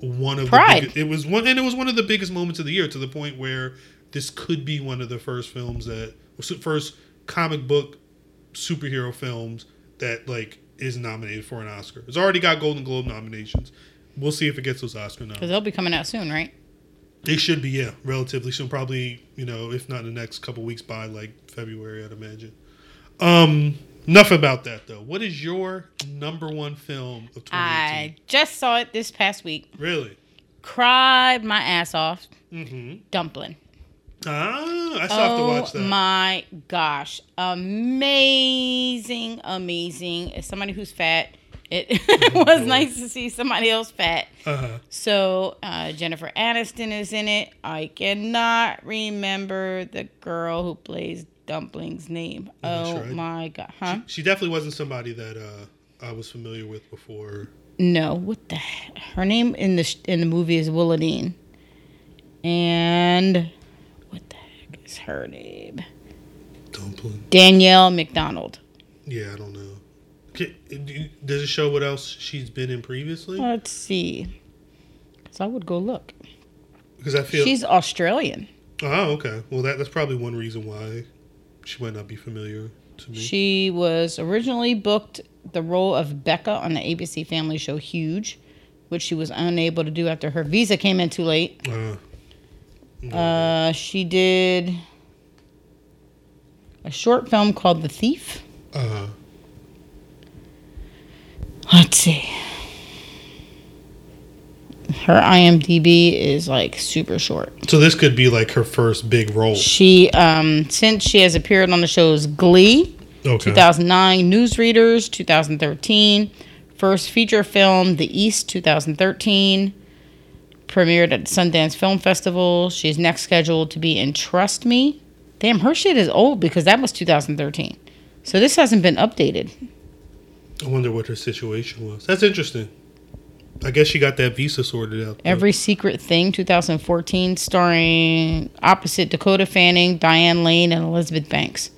one of Pride. the it was one and it was one of the biggest moments of the year to the point where this could be one of the first films that first comic book superhero films that like is nominated for an Oscar. It's already got Golden Globe nominations. We'll see if it gets those Oscar Because nominations. they'll be coming out soon, right? They should be yeah, relatively soon. Probably you know if not in the next couple weeks by like February, I'd imagine. Um, enough about that though. What is your number one film of 2018? I just saw it this past week. Really? Cried my ass off. Mm-hmm. Dumpling. Ah, I still have to watch Oh that. my gosh. Amazing, amazing. As somebody who's fat, it was nice to see somebody else fat. uh-huh. So uh, Jennifer Aniston is in it. I cannot remember the girl who plays Dumpling's name. not Oh. I- my god, huh? She definitely wasn't somebody that uh, I was familiar with before. No, what the heck? Her name in the in the movie is Willowdean. And what the heck is her name? Dumpling. Danielle Macdonald. Yeah, I don't know. Does it show what else she's been in previously? Let's see. So I would go look. Because I feel. She's Australian. oh, okay. Well, that that's probably one reason why she might not be familiar to me. She was originally booked the role of Becca on the ABC Family show Huge, which she was unable to do after her visa came in too late. Uh, Uh, she did a short film called The Thief. uh, Let's see. Her IMDb is like super short. so this could be like her first big role. She um since she has appeared on the shows Glee, Okay. 2009, Newsreaders, 2013, first feature film The East, 2013, premiered at Sundance Film Festival. She's next scheduled to be in Trust Me. Damn, her shit is old because that was 2013. So this hasn't been updated. I wonder what her situation was. That's interesting. I guess she got that visa sorted out. though. Every Secret Thing, 2014, starring opposite Dakota Fanning, Diane Lane, and Elizabeth Banks.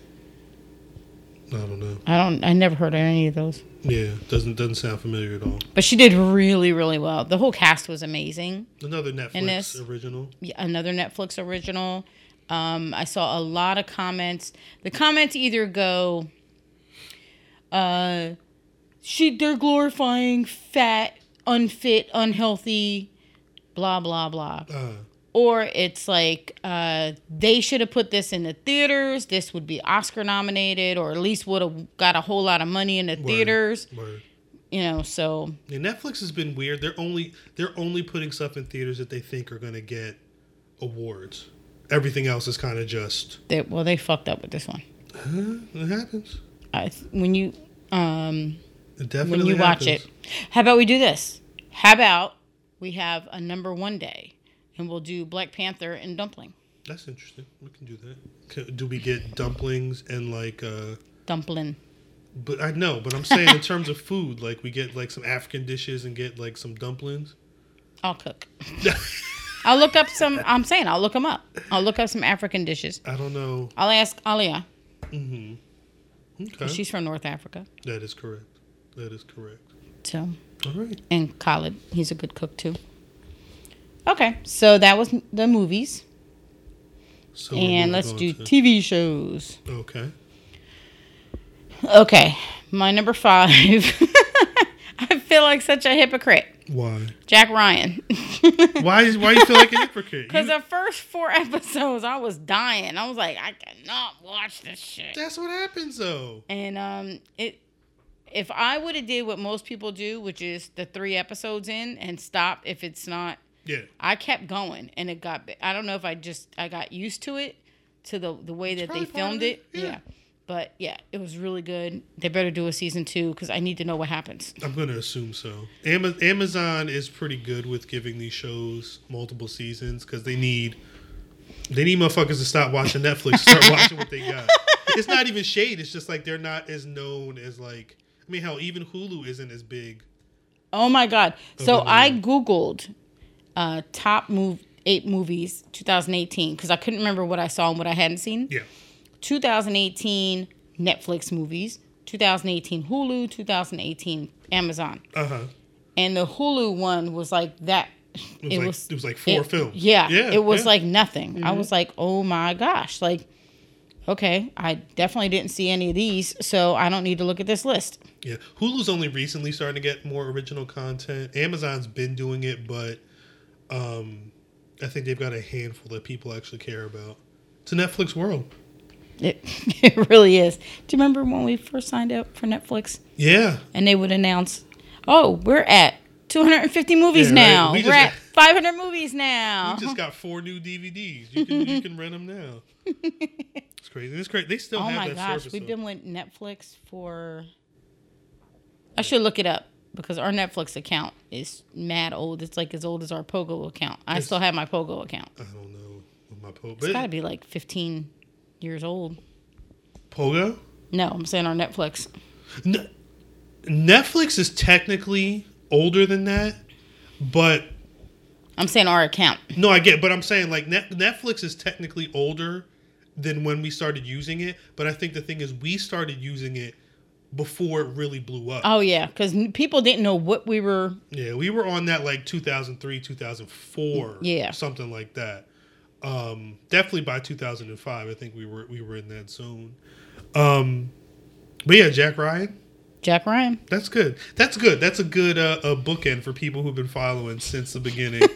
I don't know. I don't. I never heard of any of those. Yeah, doesn't doesn't sound familiar at all. But she did really, really well. The whole cast was amazing. Another this- Netflix original. Yeah, another Netflix original. Um, I saw a lot of comments. The comments either go, uh, she they're glorifying fat, unfit, unhealthy, blah blah blah. Uh, Or it's like uh, they should have put this in the theaters. This would be Oscar nominated, or at least would have got a whole lot of money in the theaters. word. You know, so Yeah, Netflix has been weird. They're only they're only putting stuff in theaters that they think are going to get awards. Everything else is kind of just they well they fucked up with this one. huh, it happens. I, when you um, It definitely when you watch it. How about we do this? How about we have a number one day, and we'll do Black Panther and dumpling. That's interesting. We can do that. Do we get dumplings and like? uh Dumpling. But I know, but I'm saying in terms of food, like we get like some African dishes and get like some dumplings. I'll cook. I'll look up some. I'm saying I'll look them up. I'll look up some African dishes. I don't know. I'll ask Alia. Mm-hmm. Okay, She's from North Africa. that is correct. That is correct. So, All right. and Khalid, he's a good cook too. Okay, so that was the movies, So and let's do to- TV shows. Okay. Okay, my number five. I feel like such a hypocrite. Why? Jack Ryan. Why? Why you feel like a hypocrite? Because You- the first four episodes, I was dying. I was like, I cannot watch this shit. that's what happens though. And um, it if I would have did what most people do, which is the three episodes in and stop if it's not. Yeah. I kept going, and it got. I don't know if I just I got used to it, to the the way that they probably part of filmed it, it. yeah. Yeah. But yeah, it was really good. They better do a season two because I need to know what happens. I'm gonna assume so. Amazon is pretty good with giving these shows multiple seasons because they need they need motherfuckers to stop watching Netflix, start watching what they got. It's not even shade. It's just like they're not as known as like. I mean, hell, even Hulu isn't as big. Oh my god! So I googled uh, top move eight movies 2018 because I couldn't remember what I saw and what I hadn't seen. Yeah. 2018 Netflix movies, 2018 Hulu, 2018 Amazon. Uh huh. And the Hulu one was like that. It was, like, it was like four it- films. Yeah, Yeah. it was yeah. like nothing. I was like, oh my gosh, like, okay, I definitely didn't see any of these, so I don't need to look at this list. Yeah, Hulu's only recently starting to get more original content. Amazon's been doing it, but um, I think they've got a handful that people actually care about. It's a Netflix world. It, it really is. Do you remember when we first signed up for Netflix Yeah, and they would announce, oh, we're at 250 movies Yeah, right. now. We we're at 500 movies now. we just got four new DVDs. You can you can rent them now. It's crazy. It's great. They still oh have my that gosh, service. we've though. been with Netflix for. I should look it up because our Netflix account is mad old. It's like as old as our Pogo account. I It's- still have my Pogo account. I don't know my po- It's got to be like 15 years old. Pogo. No, I'm saying our Netflix. N- Netflix is technically older than that, but I'm saying our account. No, I get, but I'm saying like Net- Netflix is technically older than when we started using it. But I think the thing is, we started using it before it really blew up. Oh yeah, because people didn't know what we were. yeah, we were on that like 2003, 2004, Yeah. something like that. Um, definitely by 2005, I think we were we were in that zone. Um, but yeah, Jack Ryan, Jack Ryan. that's good. That's good. That's a good uh, a bookend for people who've been following since the beginning.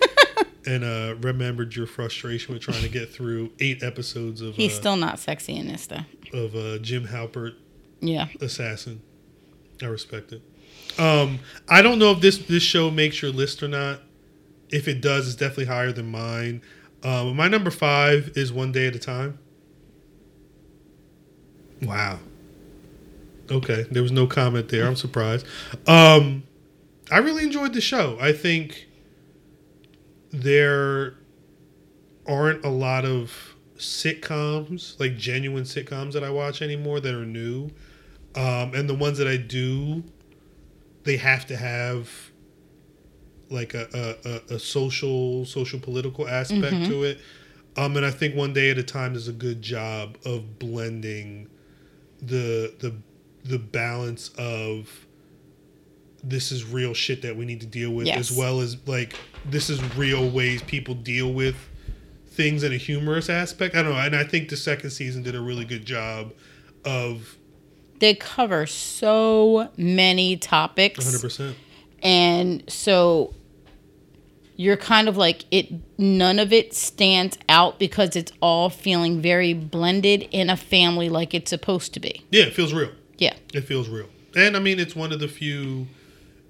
And uh, remembered your frustration with trying to get through eight episodes of He's uh, still not sexy in this though. of uh, Jim Halpert Yeah. assassin. I respect it. Um, I don't know if this this show makes your list or not. If it does, it's definitely higher than mine. Um, my number five is One Day at a Time. Wow. Okay, there was no comment there. I'm surprised. Um, I really enjoyed the show. I think there aren't a lot of sitcoms, like genuine sitcoms that I watch anymore that are new. Um, and the ones that I do, they have to have like a, a, a, social social political aspect to it. Um, and I think one day at a time does a good job of blending the the the balance of this is real shit that we need to deal with Yes. as well as like this is real ways people deal with things in a humorous aspect. I don't know, and I think the second season did a really good job of They cover so many topics. 100%. and so you're kind of like it none of it stands out because it's all feeling very blended in a family like it's supposed to be Yeah, it feels real. yeah It feels real. And I mean, it's one of the few,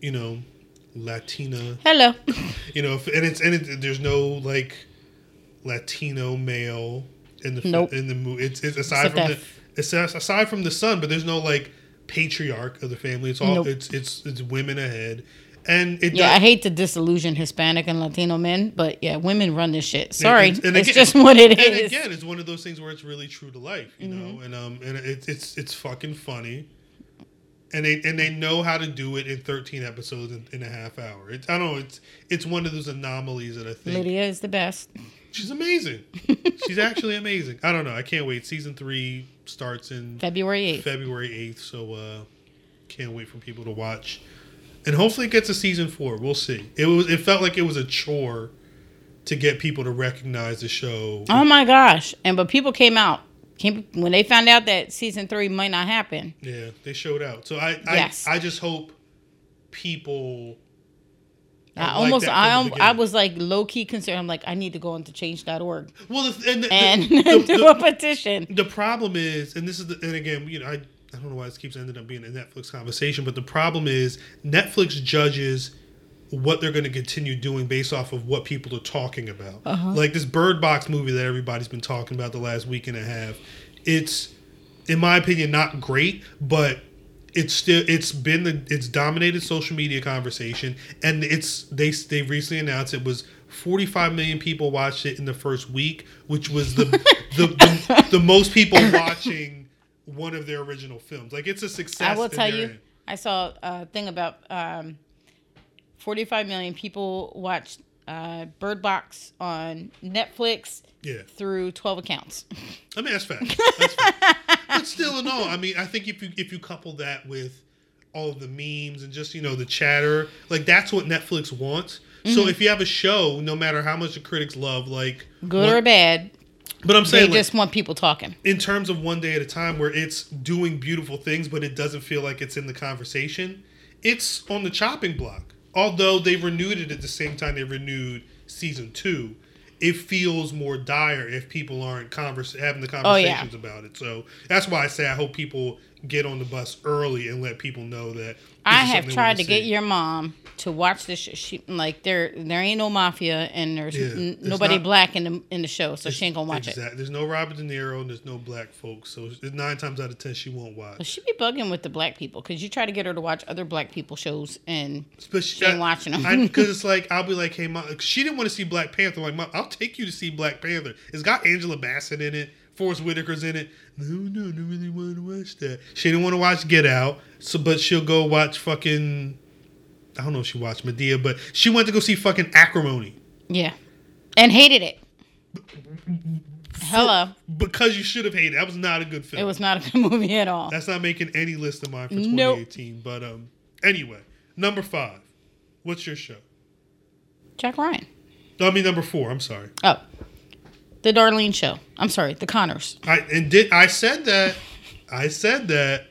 you know, Latina, hello you know, and it's and it, there's no like Latino male in the Nope. in the movie. It's, it's aside Except from that the aside from the son, but there's no like patriarch of the family. It's all Nope. it's it's it's women ahead, and it Yeah, does, I hate to disillusion Hispanic and Latino men, but yeah, women run this shit. Sorry, and- and it's again- just what it and is. again, it's one of those things where it's really true to life, you Mm-hmm. know, and um, and it's it's it's fucking funny, and they and they know how to do it in 13 episodes in, in a half hour. It's I don't know, it's it's one of those anomalies that I think Lydia is the best. She's amazing. she's actually amazing. I don't know, I can't wait. Season three starts in February eighth. February 8th, so uh, can't wait for people to watch, and hopefully it gets a season four. We'll see. It was it felt like it was a chore to get people to recognize the show. Oh my gosh! And but people came out came when they found out that season three might not happen. Yeah, they showed out. So I, I, Yes. I just hope people. I like almost, I, I was like low key concerned. I'm like, I need to go into change.org well, the, and the, and the, do the- a petition. the problem is, and this is, the, and again, you know, I, I don't know why this keeps ending up being a Netflix conversation, but the problem is Netflix judges what they're going to continue doing based off of what people are talking about. Uh-huh. Like this Bird Box movie that everybody's been talking about the last week and a half. It's, in my opinion, not great, but it's still it's been the it's dominated social media conversation, and it's they they recently announced it was 45 million people watched it in the first week, which was the the, the, the most people watching one of their original films. Like it's a success. I will tell you, end. I saw a thing about um, 45 million people watched uh, Bird Box on Netflix Yeah, through 12 accounts. I mean that's fact. That's fact. but still, in all, I mean, I think if you if you couple that with all of the memes and just you know the chatter, like that's what Netflix wants. Mm-hmm. So if you have a show, no matter how much the critics love, like Good one- or bad, but I'm they saying like, just want people talking. in terms of one day at a time where it's doing beautiful things but it doesn't feel like it's in the conversation it's on the chopping block although they renewed it at the same time they renewed season two it feels more dire if people aren't converse, having the Oh, yeah. conversations about it so that's why i say i hope people get on the bus early and let people know that I have tried to get your mom to watch this. Sh- she like there there ain't no mafia and there's Yeah, n- nobody not- black in the in the show, so she ain't gonna watch it. There's no robert de niro and there's no black folks so nine times out of ten she won't watch But she be bugging with the black people because you try to get her to watch other black people shows and But She ain't watching 'em. Because it's like I'll be like, hey, mom, she didn't want to see Black Panther. Like, mom, I'll take you to see Black Panther. It's got Angela Bassett in it. Forest Whitaker's in it. No, no, I don't really want to watch that. She didn't want to watch Get Out. So, but she'll go watch fucking. I don't know if she watched Madea, but she went to go see fucking Acrimony yeah, and hated it. Hello, because you should have hated. That was not a good film. it was not a good movie at all. That's not making any list of mine for Nope. 2018. But um, anyway, number five. What's your show? Jack Ryan. No, I mean number four. I'm sorry. Oh, the Darlene Show. I'm sorry, the Conners. I and did I said that I said that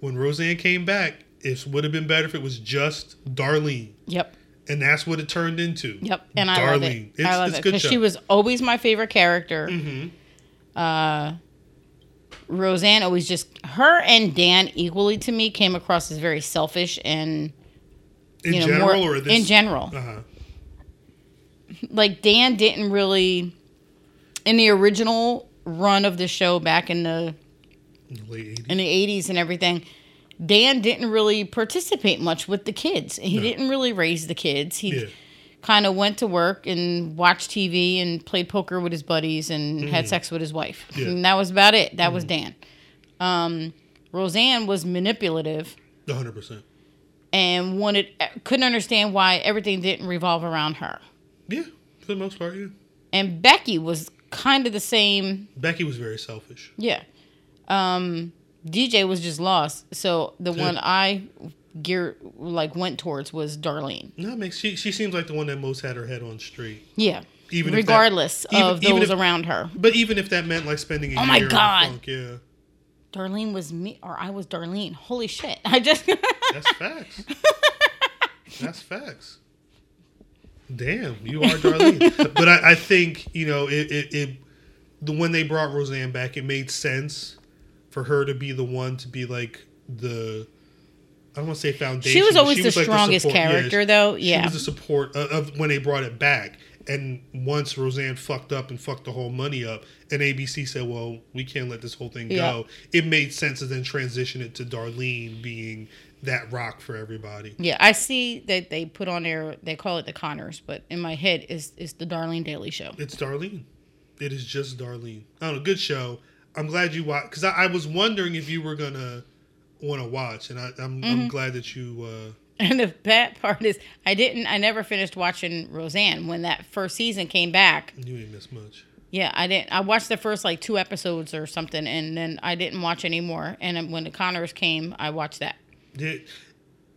when Roseanne came back, it would have been better if it was just Darlene, Yep, and that's what it turned into. yep, and I love it. It's, I love it because she was always my favorite character. hmm uh, Roseanne always just her and Dan equally to me came across as very selfish and in you know general more or this in general. Uh huh. Like Dan didn't really in the original run of the show back in the In the late 80s. in the eighties and everything. Dan didn't really participate much with the kids. He No. didn't really raise the kids. He Yeah. kind of went to work and watched TV and played poker with his buddies and Mm-hmm. had sex with his wife. Yeah. And that was about it. That was Dan. Um, Roseanne was manipulative 100. percent and wanted couldn't understand why everything didn't revolve around her. Yeah, for the most part, yeah. And Becky was kind of the same. Becky was very selfish. Yeah. Um, DJ was just lost. So the Yeah. one I gear like went towards was Darlene. No, it makes she she seems like the one that most had her head on straight. Yeah. Even if that- regardless even- of even those if- around her. But even if that meant like spending a Oh year my God. funk, yeah, Darlene was me or I was Darlene. Holy shit. I just that's facts. that's facts. Damn, you are Darlene. but I, I think you know it, it, it. The when they brought Roseanne back, it made sense for her to be the one to be like the. I don't want to say foundation. She was always the like strongest support- yeah, character, though. She Yeah. was the support of, of when they brought it back. And once Roseanne fucked up and fucked the whole money up, and ABC said, "Well, we can't let this whole thing Yeah. go," it made sense to then transition it to Darlene being that rock for everybody. Yeah, I see that they put on there. They call it the Conners, but in my head is is the Darlene Daily Show. It's Darlene. It is just Darlene. I don't know. Good show. I'm glad you watched because I, I, was wondering if you were gonna want to watch, and I, am I'm, mm-hmm. I'm glad that you. Uh, and the bad part is, I didn't. I never finished watching Roseanne when that first season came back. You ain't missed much. Yeah, I didn't. I watched the first like two episodes or something, and then I didn't watch anymore. And when the Conners came, I watched that. The,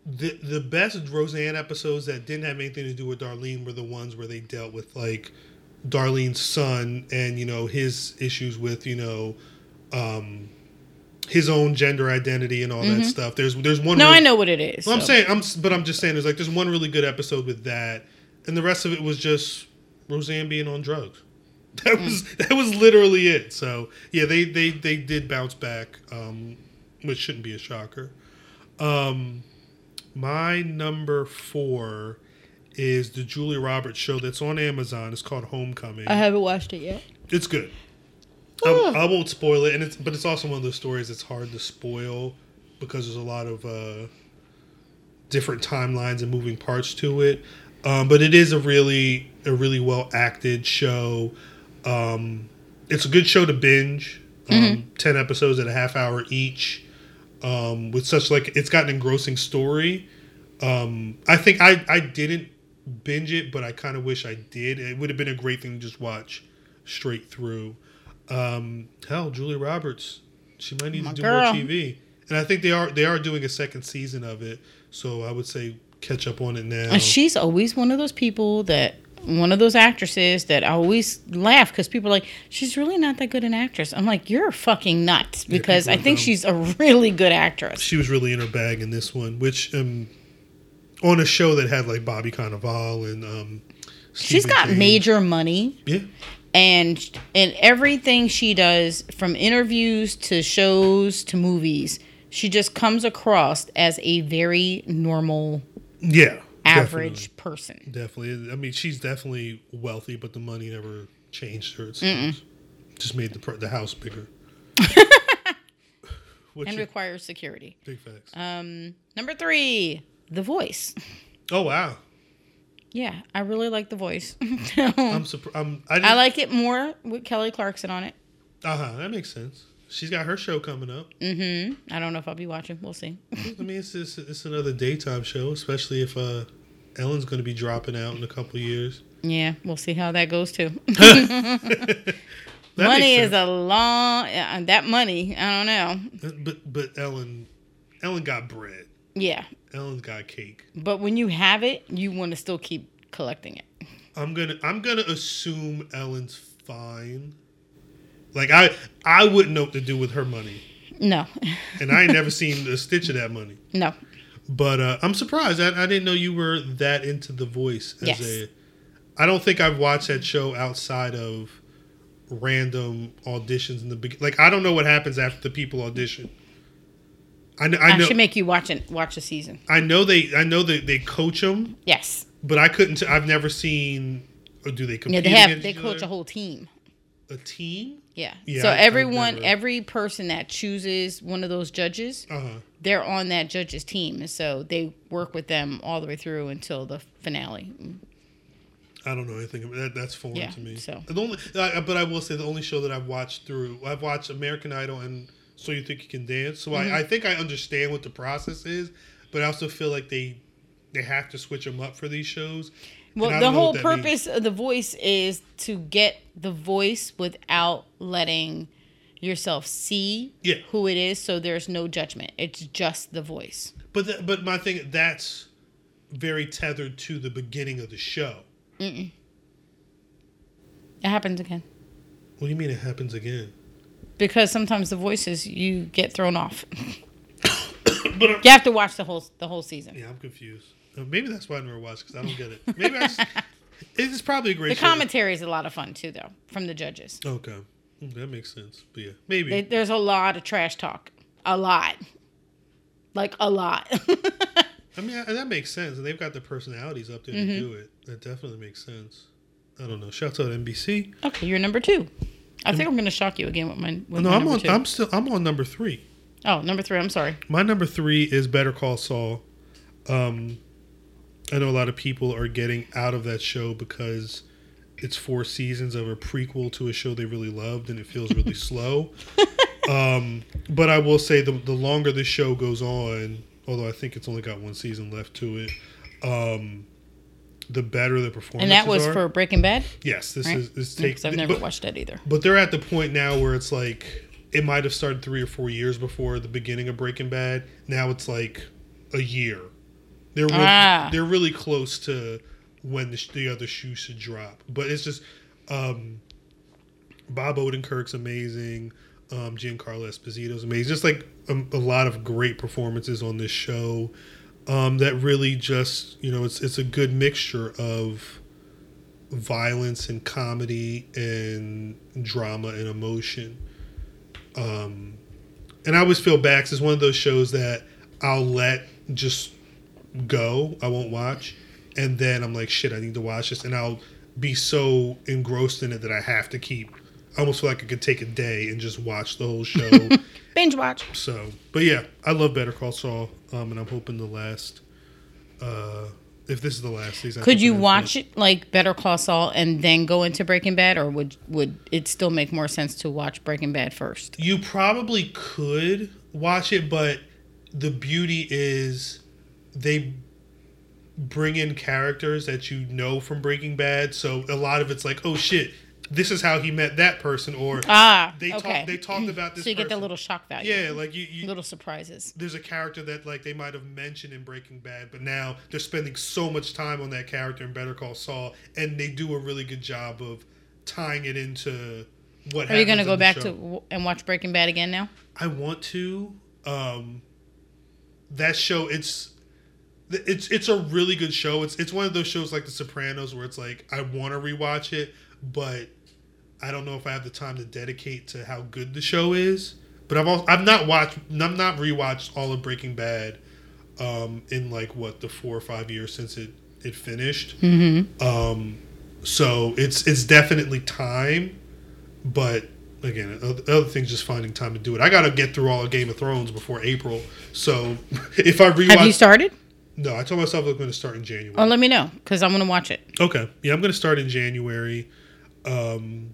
the the best Roseanne episodes that didn't have anything to do with Darlene were the ones where they dealt with like Darlene's son and you know his issues with you know um, his own gender identity and all mm-hmm. that stuff. There's there's one. No, really, I know what it is. Well, so. I'm saying I'm, but I'm just saying there's like there's one really good episode with that, and the rest of it was just Roseanne being on drugs. That mm. was that was literally it. So yeah, they they they did bounce back, um, which shouldn't be a shocker. Um, my number four is the Julia Roberts show that's on Amazon. It's called Homecoming. I haven't watched it yet. It's good. I, I, won't spoil it, and it's but it's also one of those stories that's hard to spoil because there's a lot of uh, different timelines and moving parts to it. Um, but it is a really a really well acted show. Um, it's a good show to binge. Um, mm-hmm. Ten episodes at a half hour each, um, with such like it's got an engrossing story. Um, I think I I didn't binge it, but I kind of wish I did. It would have been a great thing to just watch straight through. Um, hell, Julia Roberts, she might need My to do girl. more TV, and I think they are they are doing a second season of it. So I would say catch up on it now. And she's always one of those people that one of those actresses that I always laugh because people are like, she's really not that good an actress. I'm like, you're fucking nuts because yeah, I think dumb. she's a really good actress. She was really in her bag in this one, which um, on a show that had like Bobby Cannavale and um, she's got major money. Yeah. And and everything she does, from interviews to shows to movies, she just comes across as a very normal, yeah, average definitely. person. Definitely, I mean, she's definitely wealthy, but the money never changed her. Just made the the house bigger. and requires security. Big facts. Um, number three, The Voice. Oh wow. Yeah, I really like The Voice. I'm surprised. I, I, like it more with Kelly Clarkson on it. Uh huh. That makes sense. She's got her show coming up. Mm-hmm. I don't know if I'll be watching. We'll see. I mean, it's, it's, it's another daytime show, especially if uh, Ellen's going to be dropping out in a couple years. Yeah, we'll see how that goes too. money is a long. Uh, that money, I don't know. But but Ellen, Ellen got bread. Yeah. Ellen's got cake. But when you have it, you want to still keep collecting it. I'm gonna I'm gonna assume Ellen's fine. Like I I wouldn't know what to do with her money. No. and I ain't never seen a stitch of that money. No. But uh, I'm surprised. I, I didn't know you were that into The Voice as yes. a. I don't think I've watched that show outside of random auditions in the beginning. Like I don't know what happens after the people audition. I, know, I, know, should make you watch it. Watch the season. I know they. I know that they coach them. Yes. But I couldn't. I've never seen. Or do they compete? Yeah, they have. They coach other? a whole team. A team. Yeah. yeah so I, everyone, every person that chooses one of those judges, uh-huh. they're on that judge's team, and so they work with them all the way through until the finale. I don't know anything about that. That's foreign yeah, to me. So the only, but I will say the only show that I've watched through, I've watched American Idol and So You Think You Can Dance. So mm-hmm. I, I think I understand what the process is, but I also feel like they they have to switch them up for these shows. Well, the whole purpose means. of the voice is to get the voice without letting yourself see yeah. who it is, so there's no judgment. It's just the voice. But the, but my thing that's very tethered to the beginning of the show. Mm-mm. It happens again. What do you mean it happens again? Because sometimes the voices you get thrown off. but I'm, you have to watch the whole the whole season. Yeah, I'm confused. Uh, maybe that's why I never watched because I don't get it. Maybe I just. It's probably a great. The show. commentary is a lot of fun too, though, from the judges. Okay, mm, that makes sense. But yeah, maybe they, there's a lot of trash talk. A lot, like a lot. I mean, that makes sense, and they've got the personalities up there mm-hmm. to do it. That definitely makes sense. I don't know. Shout out NBC. Okay, you're number two. I think I'm going to shock you again with my. With no, my I'm on. i I'm still. I'm on number three. Oh, number three. I'm sorry. My number three is Better Call Saul. Um, I know a lot of people are getting out of that show because it's four seasons of a prequel to a show they really loved, and it feels really slow. Um, but I will say the the longer the show goes on, although I think it's only got one season left to it, um, the better the performance. And that was are. for Breaking Bad. yes. This right? is this takes. I've never but, watched that either. but they're at the point now where it's like it might have started three or four years before the beginning of Breaking Bad. Now it's like a year. They're really, Ah. they're really close to when the, sh- the other shoe should drop. But it's just um, Bob Odenkirk's amazing. Um, Giancarlo Esposito's amazing. Just like um, a lot of great performances on this show. Um, that really just you know it's it's a good mixture of violence and comedy and drama and emotion. Um, and I always feel bad 'cause is one of those shows that I'll let just go. I won't watch, and then I'm like, shit, I need to watch this, and I'll be so engrossed in it that I have to keep. I almost feel like I could take a day and just watch the whole show. Binge watch. so, but yeah, I love Better Call Saul, um, and I'm hoping the last. Uh, if this is the last season, Could you watch it like Better Call Saul and then go into Breaking Bad, or would would it still make more sense to watch Breaking Bad first? You probably could watch it, but the beauty is they bring in characters that you know from Breaking Bad. So a lot of it's like, oh shit, this is how he met that person, or Ah, they okay. talk, they talked about this. so you get the little shock value. yeah, like you, you little surprises. there's a character that like they might have mentioned in Breaking Bad, but now they're spending so much time on that character in Better Call Saul, and they do a really good job of tying it into what. Are you going to go back show. to and watch Breaking Bad again now? I want to. Um, that show, it's it's it's a really good show. It's it's one of those shows like The Sopranos where it's like I want to rewatch it, but I don't know if I have the time to dedicate to how good the show is. But I've also, I've not watched I'm not rewatched all of Breaking Bad um, in like what the four or five years since it it finished. Mm-hmm. Um, so it's it's definitely time, but again, other other things just finding time to do it. I got to get through all of Game of Thrones before April. So if I rewatch, Have you started? No, I told myself I'm going to start in January. Oh, let me know because I'm going to watch it. Okay, yeah, I'm going to start in January. Um,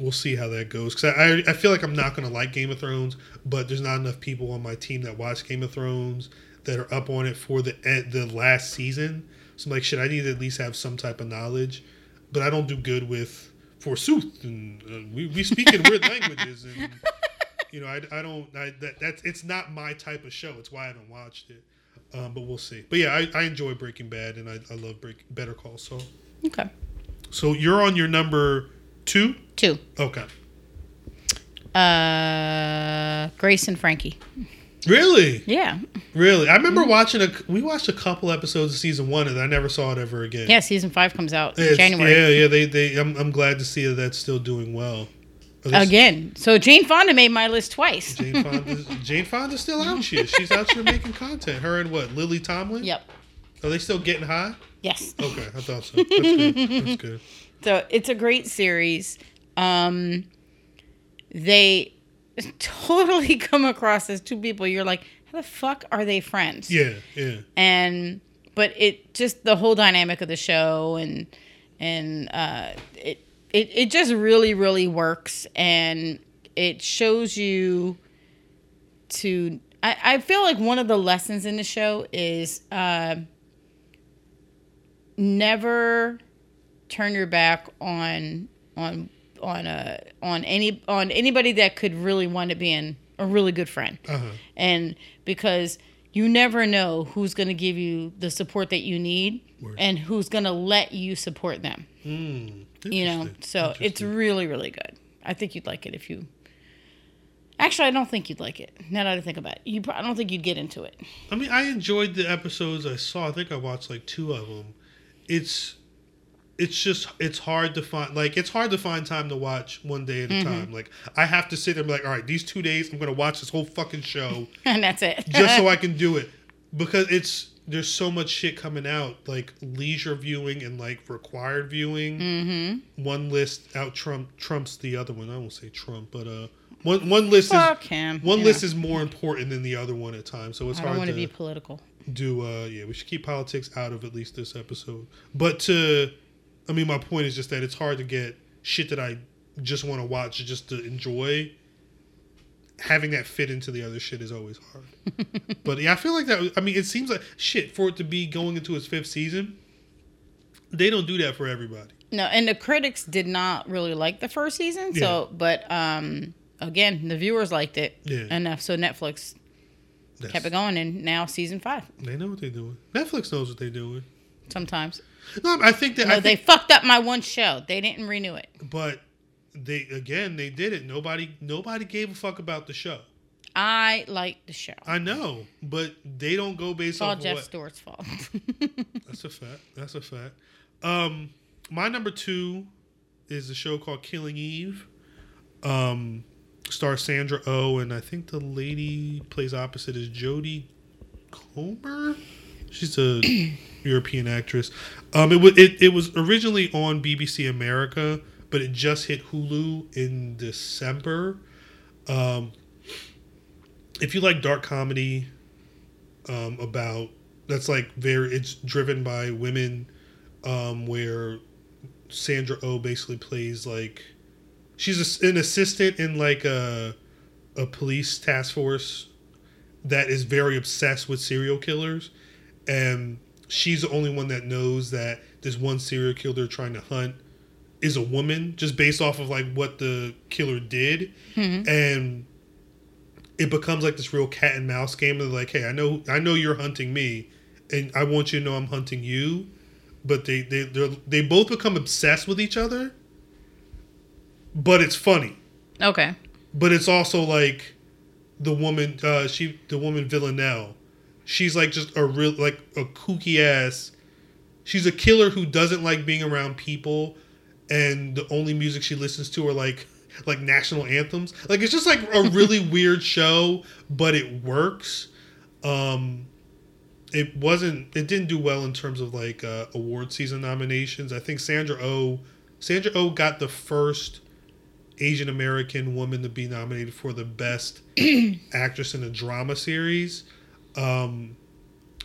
we'll see how that goes because I I feel like I'm not going to like Game of Thrones, but there's not enough people on my team that watch Game of Thrones that are up on it for the the last season. So I'm like, shit, I need to at least have some type of knowledge, but I don't do good with forsooth, and uh, we we speak in weird languages, and you know, I, I don't I, that that's it's not my type of show. It's why I haven't watched it. Um, but we'll see. But yeah, I, I enjoy Breaking Bad, and I, I love Break, Better Call Saul. Okay. So you're on your number two. Two. Okay. Uh, Grace and Frankie. Really, Yeah. really. I remember watching a. We watched a couple episodes of season one, and I never saw it ever again. Yeah. Season five comes out It's- January. Yeah, yeah. They, they. I'm, I'm glad to see that that's still doing well. Again. So Jane Fonda made my list twice. Jane Fonda. Jane Fonda's still out here. She's out here making content. Her and what? Lily Tomlin. Yep. Are they still getting high? Yes. Okay, I thought so. That's good. That's good. So it's a great series. Um, they totally come across as two people. You're like, how the fuck are they friends? Yeah, yeah. And but it just the whole dynamic of the show and and uh, it it it just really really works and it shows you to. I, I feel like one of the lessons in the show is uh, never turn your back on on on uh on any on anybody that could really want to be in a really good friend Uh-huh. and because you never know who's going to give you the support that you need Word. and who's going to let you support them Mm, you know so it's really really good i think you'd like it if you actually i don't think you'd like it now that i think about it you i don't think you'd get into it I mean, I enjoyed the episodes I saw. I think I watched like two of them. It's it's just it's hard to find like it's hard to find time to watch one day at a Mm-hmm. time. Like I have to sit there and be like, all right, these two days I'm gonna watch this whole fucking show and that's it just so I can do it because it's there's so much shit coming out like leisure viewing and like required viewing. mm-hmm One list out trump trumps the other one. I won't say Trump, but uh, One one list Fuck is him. one you list is more important than the other one at times. So it's I don't hard want to to be political. do. Uh, yeah, we should keep politics out of at least this episode. But to, I mean, my point is just that it's hard to get shit that I just want to watch just to enjoy. Having that fit into the other shit is always hard. but yeah, I feel like that. I mean, it seems like shit for it to be going into its fifth season. They don't do that for everybody. No, and the critics did not really like the first season. So, but um, again, the viewers liked it Yeah. enough. So Netflix That's- kept it going, and now season five. They know what they're doing. Netflix knows what they're doing. Sometimes, No, I think that. no, I they fucked up my one show. They didn't renew it. but they again they did it. Nobody nobody gave a fuck about the show. I like the show. I know, but they don't go based It's all off of Jeff what. Stewart's fault. That's a fact. That's a fact. Um, my number two is a show called Killing Eve. Um, stars Sandra O, oh, and I think the lady plays opposite is Jodie Comer. She's a European actress. Um, it was it, it was originally on BBC America, but it just hit Hulu in December. Um, if you like dark comedy, um, about that's like very it's driven by women, um, where Sandra O oh basically plays like she's a, an assistant in like a a police task force that is very obsessed with serial killers and she's the only one that knows that this one serial killer they're trying to hunt is a woman just based off of like what the killer did. And it becomes like this real cat and mouse game of like hey i know i know you're hunting me and i want you to know i'm hunting you. But they they they're- they both become obsessed with each other. But it's funny. Okay. but it's also like the woman uh she the woman villanelle she's like just a real like a kooky ass she's a killer who doesn't like being around people and the only music she listens to are like like national anthems. Like it's just like a really weird show but it works. Um it wasn't it didn't do well in terms of like uh, award season nominations. I think sandra o sandra o got the first asian american woman to be nominated for the best actress in a drama series. Um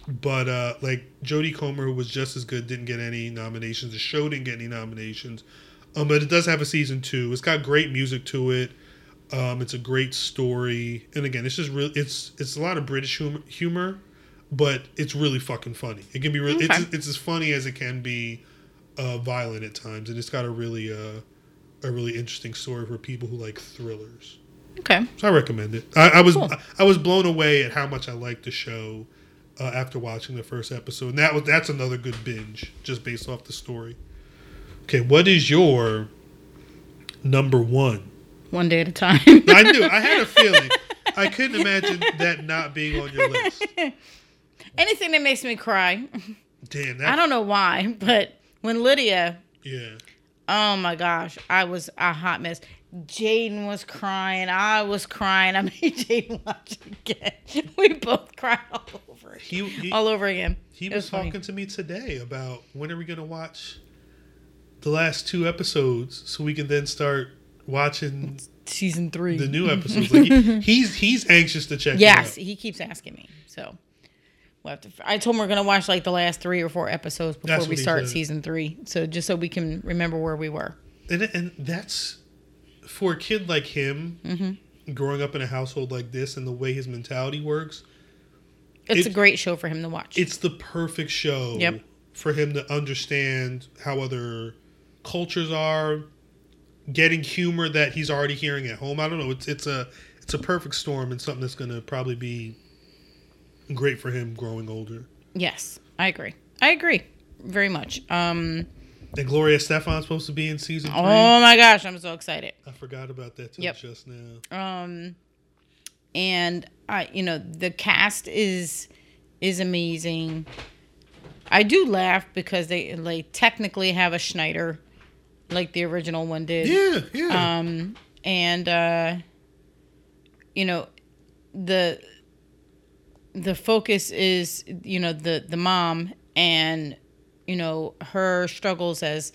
but uh like jodie comer who was just as good didn't get any nominations. The show didn't get any nominations. Um but it does have a season two. It's got great music to it. Um it's a great story. And again it's just real it's it's a lot of british humor, humor but it's really fucking funny. It can be really Okay. it's, it's as funny as it can be uh violent at times. And it's got a really uh a really interesting story for people who like thrillers. Okay. so I recommend it. I, I was Cool. I was blown away at how much I liked the show uh, after watching the first episode. And that was that's another good binge just based off the story. Okay, what is your number one? One day at a time. I knew I had a feeling. I couldn't imagine that not being on your list. Anything that makes me cry. Damn, I don't know why, but when Lydia, yeah. oh my gosh, I was a hot mess. Jaden was crying. I was crying. I made Jaden watch it again. We both cried all over. He he, All over again. he was funny. talking to me today about when are we gonna watch the last two episodes so we can then start watching Season three. the new episodes. Like he, he's he's anxious to check. Yes, he keeps asking me. So we'll have to. I told him we're gonna watch like the last three or four episodes before we start season three. So just so we can remember where we were. and and that's for a kid like him, Mm-hmm. growing up in a household like this, and the way his mentality works. It's It- a great show for him to watch. It's the perfect show Yep. for him to understand how other cultures are, getting humor that he's already hearing at home. I don't know. It's it's a it's a perfect storm and something that's going to probably be great for him growing older. yes, I agree. I agree very much. Um. And Gloria Estefan's supposed to be in season three. Oh my gosh, I'm so excited. I forgot about that till Yep. just now. Um, and I, you know, the cast is is amazing. I do laugh because they like technically have a Schneider, like the original one did. Yeah, yeah. Um, and uh, you know, the the focus is you know the the mom and you know her struggles as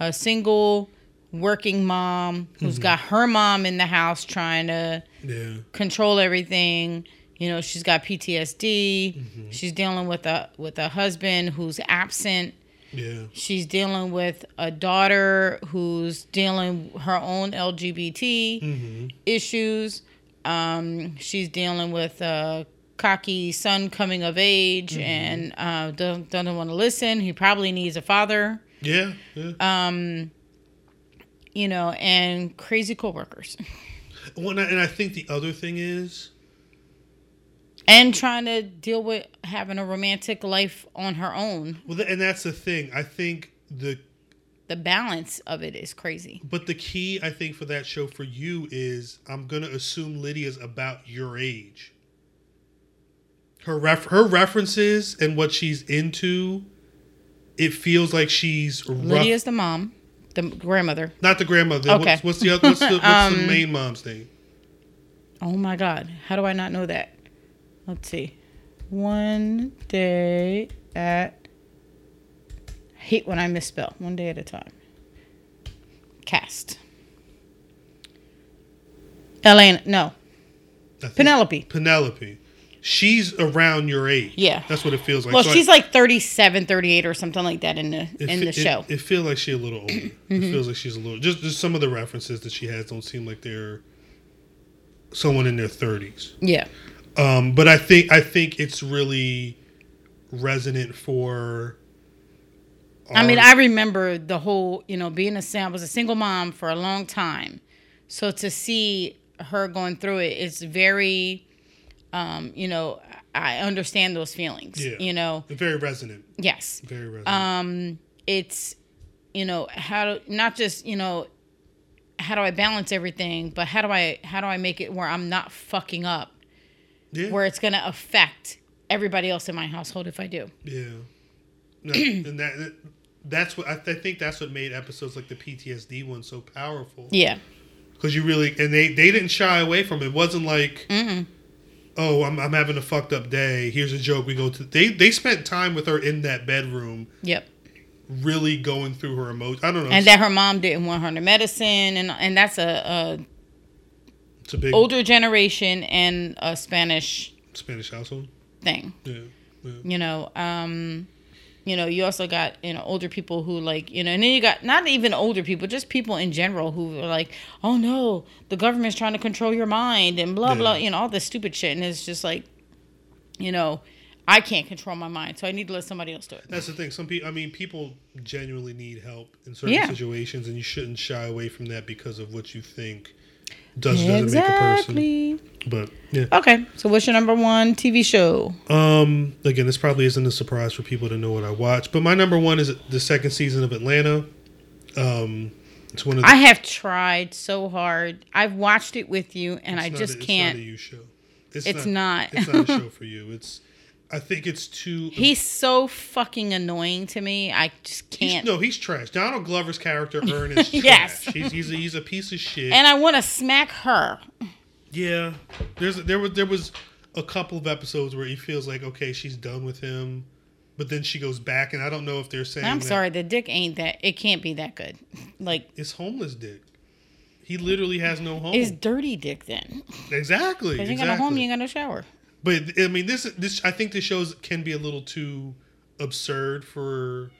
a single working mom who's got her mom in the house trying to Yeah. control everything. You know, she's got PTSD. She's dealing with a with a husband who's absent. Yeah. She's dealing with a daughter who's dealing her own LGBT Mm-hmm. issues. Um, she's dealing with a cocky son coming of age and uh, don't, doesn't want to listen. He probably needs a father, Yeah. Yeah. um, you know, and crazy coworkers. Well, and I, and I think the other thing is, And trying to deal with having a romantic life on her own. well, and that's the thing. I think the The balance of it is crazy. but the key I think for that show for you is I'm gonna assume Lydia's about your age. Her ref her references and what she's into, it feels like she's rough. Lydia's the mom, the grandmother. not the grandmother. Okay. What's, what's the other? What's the, what's the Um, main mom's name? Oh my God. How do I not know that? Let's see. One day at. Hate when I misspell. One day at a time. Cast. Elena. No. Penelope. Penelope. She's around your age. Yeah. That's what it feels like. Well, So I- she's like 37, 38 or something like that in the in fe- the it- show. It, feels like she's a little older. Mm-hmm. It feels like she's a little. Just, just some of the references that she has don't seem like they're someone in their thirties. yeah. Um, but I think I think it's really resonant for. I mean, I remember the whole, you know, being a sing- was a single mom for a long time. So to see her going through it, it's very, um, you know, I understand those feelings. Yeah. You know, very resonant. yes. Very resonant. Um, it's, you know, how do, not just, you know, how do I balance everything, but how do I how do I make it where I'm not fucking up, yeah. where it's gonna affect everybody else in my household if I do. Yeah. No, and that that's what I, th- I think that's what made episodes like the PTSD one so powerful. Yeah. Because you really and they they didn't shy away from it. It wasn't like Mm-mm. Oh I'm I'm having a fucked up day. Here's a joke. We go to they they spent time with her in that bedroom, Yep. really going through her emotions. I don't know. and that her mom didn't want her to medicine and and that's a, it's a big older generation and a spanish Spanish household. thing Yeah. yeah. you know um you know you also got you know older people who like you know and then you got not even older people just people in general who are like oh no the government's trying to control your mind and blah blah you know all this stupid shit and it's just like you know i can't control my mind so i need to let somebody else do it That's the thing. Some people, I mean, people genuinely need help in certain Yeah. situations, and you shouldn't shy away from that because of what you think does doesn't make a person. But yeah. okay so what's your number one tv show Um. Again, this probably isn't a surprise for people to know what I watch, but my number one is the second season of Atlanta. Um, it's one of the. I have tried so hard. I've watched it with you, and I not just a- It's can't. not a you show. It's, It's not. It's not a show for you. It's. I think it's too. He's so fucking annoying to me. I just can't. no, he's trash. Donald Glover's character Ernest. is Yes. trash. He's he's a, he's a piece of shit. And I want to smack her. Yeah, there's there was there was a couple of episodes where he feels like okay, she's done with him, but then she goes back, and I don't know if they're saying I'm sorry, the dick ain't that. It can't be that good. Like It's homeless dick. He literally has no home. it's dirty dick then. exactly. Cause you ain't exactly. got no home, you ain't got no shower. But I mean, this this I think the shows can be a little too absurd for.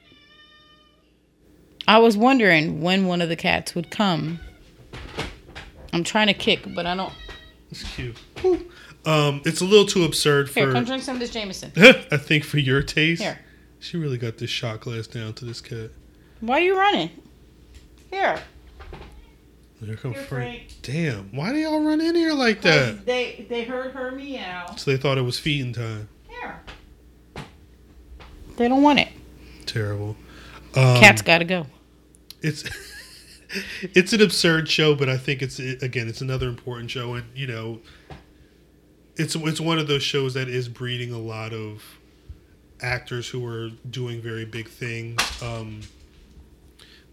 I was wondering when one of the cats would come. I'm trying to kick, but I don't. It's cute. Um, it's a little too absurd Here, for. come drink some of this Jameson. I think for your taste. Here. She really got this shot glass down to this cat. Why are you running? Here. There come Here, Frank. Damn, why do y'all run in here like that? They they heard her meow. So they thought it was feeding time. Here. They don't want it. Terrible. Um, Cat's got to go. It's it's an absurd show, but I think it's again it's another important show, and you know, it's it's one of those shows that is breeding a lot of actors who are doing very big things. Um,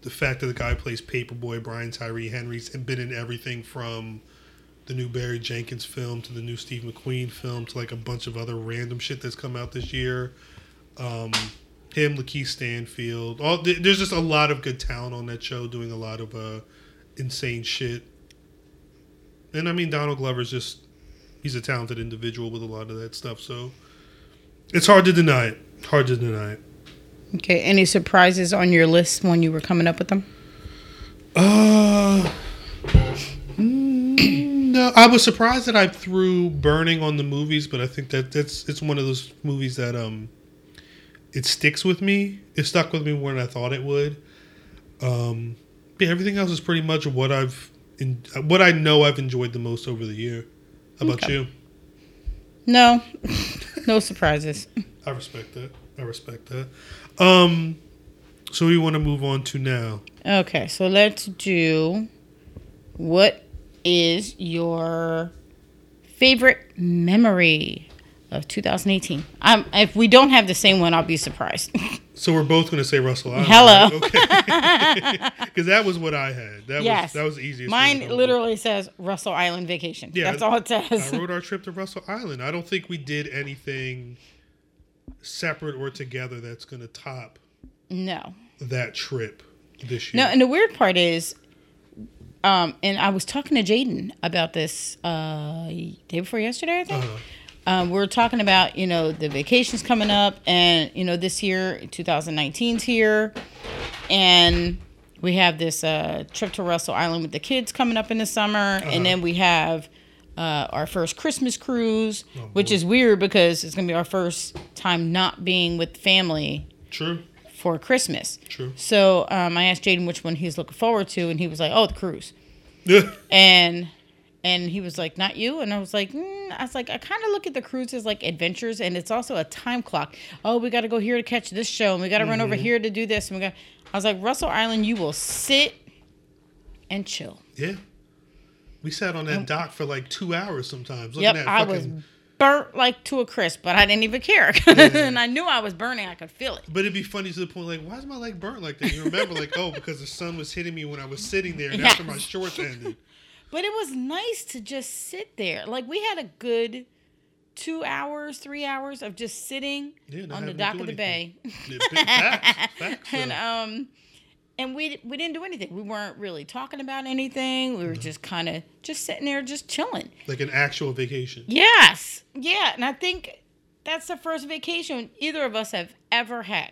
the fact that the guy plays Paper Boi, Brian Tyree Henry's been in everything from the new Barry Jenkins film to the new Steve McQueen film to like a bunch of other random shit that's come out this year. Um, him, Lakeith Stanfield. All there's just a lot of good talent on that show, doing a lot of uh, insane shit. And I mean, Donald Glover's just he's a talented individual with a lot of that stuff. So it's hard to deny it. Hard to deny it. Okay. Any surprises on your list when you were coming up with them? Uh, mm, no, I was surprised that I threw Burning on the movies, but I think that that's it's one of those movies that um, it sticks with me. It stuck with me more than I thought it would. Um, yeah, everything else is pretty much what I've in, what I know I've enjoyed the most over the year. How about Okay. you? No. no surprises. I respect that. I respect that. Um, so we want to move on to now. Okay, so let's do what is your favorite memory of 2018? Um, if we don't have the same one, I'll be surprised. So we're both going to say Russell Island. Hello. right? Okay. Because that was what I had. That yes, was that was the easiest. Mine literally says Russell Island vacation. Yeah, that's all it says. I wrote our trip to Russell Island. I don't think we did anything separate or together that's going to top no, that trip this year. no, and the weird part is, um, and I was talking to Jaden about this uh, day before yesterday, I think. Uh-huh. Um, we are talking about you know the vacations coming up, and you know this year 2019's here, and we have this uh, trip to Russell Island with the kids coming up in the summer, and then we have uh, our first Christmas cruise, which boy. is weird because it's gonna be our first time not being with family True. for Christmas. True. So um, I asked Jaden which one he's looking forward to, and he was like, "Oh, the cruise." Yeah. and and he was like not you and i was like mm. i was like i kind of look at the cruise as like adventures and it's also a time clock oh we got to go here to catch this show and we got to run over here to do this and we got i was like russell island you will sit and chill Yeah. We sat on that dock for like two hours sometimes. Looking yep at i fucking, was burnt like to a crisp but i didn't even care and i knew i was burning i could feel it But it'd be funny to the point like, why is my leg burnt like that? You remember like, oh, because the sun was hitting me when I was sitting there, and Yes. after my shorts ended. But it was nice to just sit there. Like we had a good two hours, three hours of just sitting Yeah, on the dock of the bay. Yeah, facts, facts, and um and we we didn't do anything. We weren't really talking about anything. Mm-hmm. We were just kind of just sitting there just chilling. like an actual vacation. Yes. Yeah, and I think that's the first vacation either of us have ever had.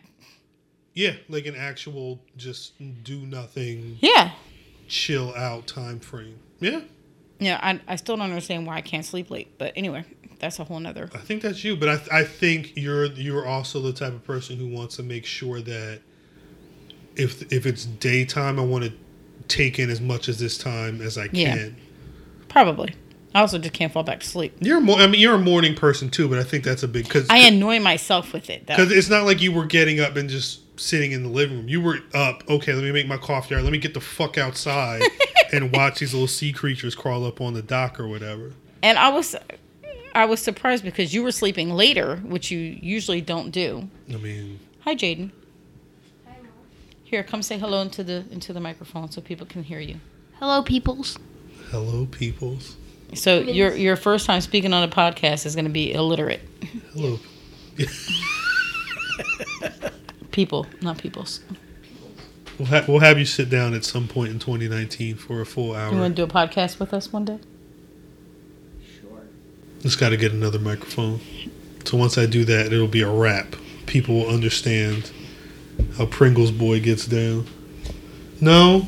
Yeah, like an actual just do nothing, Yeah. chill out time frame. Yeah, Yeah, I, I still don't understand why I can't sleep late. But anyway, that's a whole nother. I think that's you, but I I think you're you're also the type of person who wants to make sure that if if it's daytime, I want to take in as much as this time as I Yeah. can. Probably. I also just can't fall back to sleep. You're a mo- I mean you're a morning person too, but I think that's a big because I annoy myself with it because it's not like you were getting up and just sitting in the living room. You were up. Okay, let me make my coffee. Let me get the fuck outside and watch these little sea creatures crawl up on the dock or whatever. And I was I was surprised because you were sleeping later, which you usually don't do. I mean, Hi Jaden. Here, come say hello into the into the microphone so people can hear you. Hello, peoples. hello, peoples. So your your first time speaking on a podcast is going to be illiterate Hello. people, not peoples. We'll, ha- we'll have you sit down at some point in 2019 for a full hour. You want to do a podcast with us one day? Sure. Just got to get another microphone. So once I do that, it'll be a wrap. People will understand how Pringles boy gets down. No,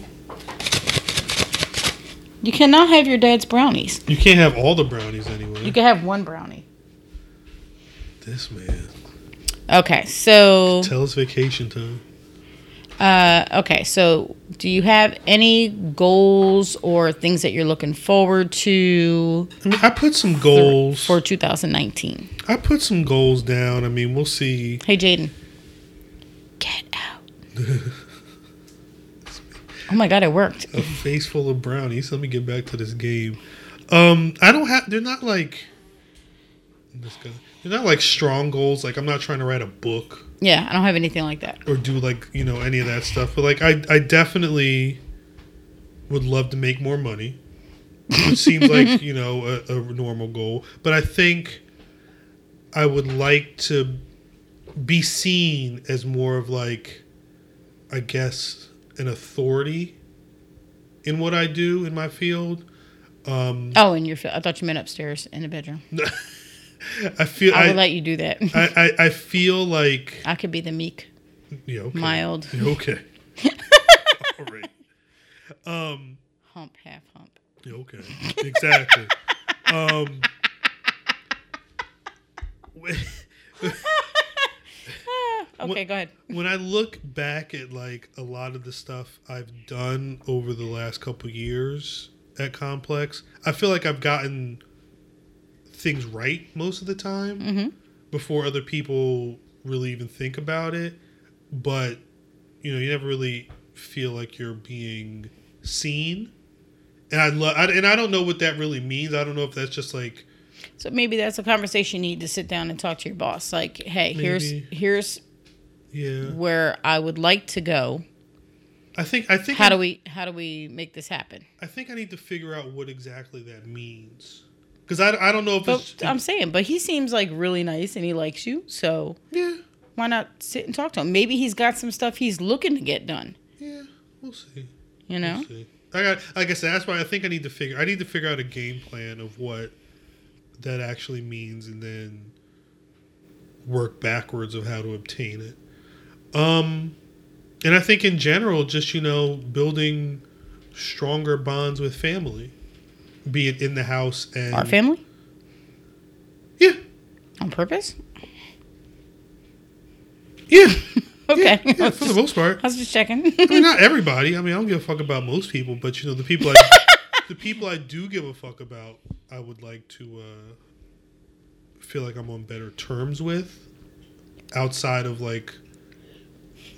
You cannot have your dad's brownies. you can't have all the brownies anyway. You can have one brownie. this man. Okay, so Tell us vacation time. Uh, okay, so do you have any goals or things that you're looking forward to I mean, I put some goals. for 2019? I put some goals down. I mean, we'll see. Hey, Jaden. Oh my God, it worked. A face full of brownies. Let me get back to this game. Um, I don't have. They're not like. They're not like strong goals. Like I'm not trying to write a book Yeah, I don't have anything like that. or do like you know any of that stuff. But like I, I definitely would love to make more money. It seems like you know a, a normal goal, but I think I would like to be seen as more of like, I guess, an authority in what I do in my field. Um, Oh, in your field. I thought you meant upstairs in the bedroom. I feel I I, would let you do that. I, I, I feel like I could be the meek, yeah, okay. mild Yeah, okay. All right. Um. hump, half hump. yeah, Okay. Exactly. um. Okay, go ahead. when I look back at like a lot of the stuff I've done over the last couple years at Complex, I feel like I've gotten things right most of the time Mm-hmm. before other people really even think about it. But you know, you never really feel like you're being seen. And I love, and I don't know what that really means. I don't know if that's just like So maybe that's a conversation you need to sit down and talk to your boss. Like, hey, here's here's yeah. where I would like to go. I think I think How I, do we how do we make this happen? I think I need to figure out what exactly that means. Because I, I don't know if But it's. I'm saying, but he seems like really nice and he likes you. So yeah, why not sit and talk to him? Maybe he's got some stuff he's looking to get done. yeah, we'll see. You know? We'll see. I got, like I said, that's why I think I need to figure. I need to figure out a game plan of what that actually means, and then work backwards of how to obtain it. Um, and I think in general, just you know, building stronger bonds with family, be it in the house and Our family Yeah, on purpose. yeah, Okay, yeah, yeah, for the most part. I was just checking. I mean, not everybody. I mean, I don't give a fuck about most people, but you know, the people I, the people I do give a fuck about, I would like to uh, feel like I'm on better terms with, outside of like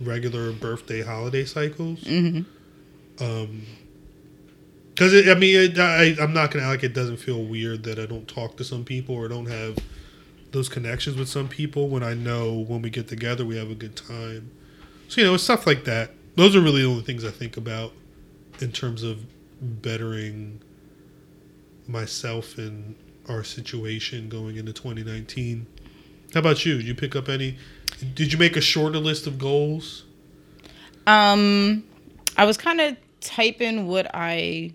regular birthday holiday cycles. hmm Um, because I mean, it, I, I'm not gonna like it doesn't feel weird that I don't talk to some people or don't have those connections with some people when I know when we get together we have a good time. So you know, it's stuff like that. Those are really the only things I think about in terms of bettering myself and our situation going into 2019. How about you? Did you pick up any? Did you make a shorter list of goals? Um, I was kind of typing what I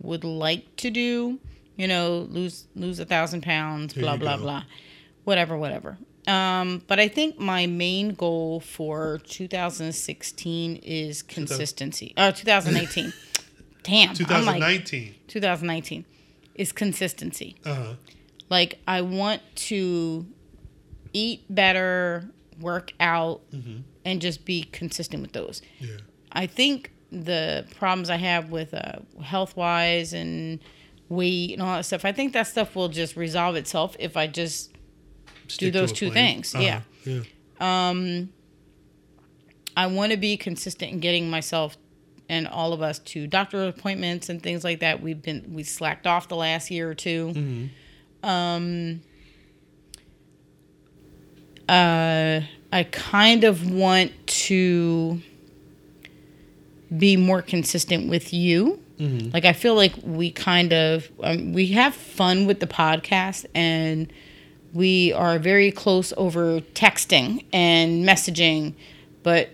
would like to do. You know, lose lose a thousand pounds, blah blah go. blah, whatever, whatever. Um, but I think my main goal for 2016 is consistency. Uh, 2018. Damn, I'm like 2019. 2019 is consistency. Uh huh. Like I want to eat better, work out, Mm-hmm. and just be consistent with those. Yeah. I think the problems I have with uh, health wise and weight and all that stuff, I think that stuff will just resolve itself if I just Stick to those two plan. things, Uh-huh. yeah. Yeah. um I want to be consistent in getting myself and all of us to doctor appointments and things like that. We've been we slacked off the last year or 2 Mhm. Um uh I kind of want to be more consistent with you. Mhm. Like I feel like we kind of um, we have fun with the podcast and we are very close over texting and messaging, but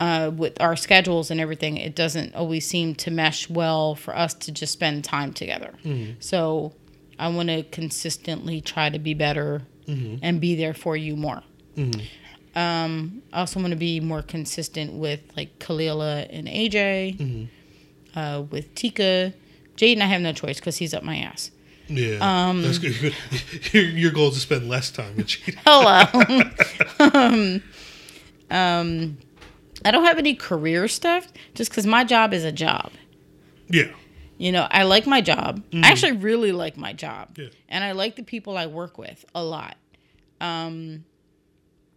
uh, with our schedules and everything, it doesn't always seem to mesh well for us to just spend time together. Mhm. So I want to consistently try to be better Mhm. and be there for you more. Mhm. Um, I also want to be more consistent with like Kalila and AJ, Mhm. uh, with Tika. Jaden, I have no choice because he's up my ass. Yeah. Um, That's good. your, your goal is to spend less time with Jaden. Hello. um, um, I don't have any career stuff just because my job is a job. Yeah. You know, I like my job. I actually really like my job. Yeah. And I like the people I work with a lot. Um,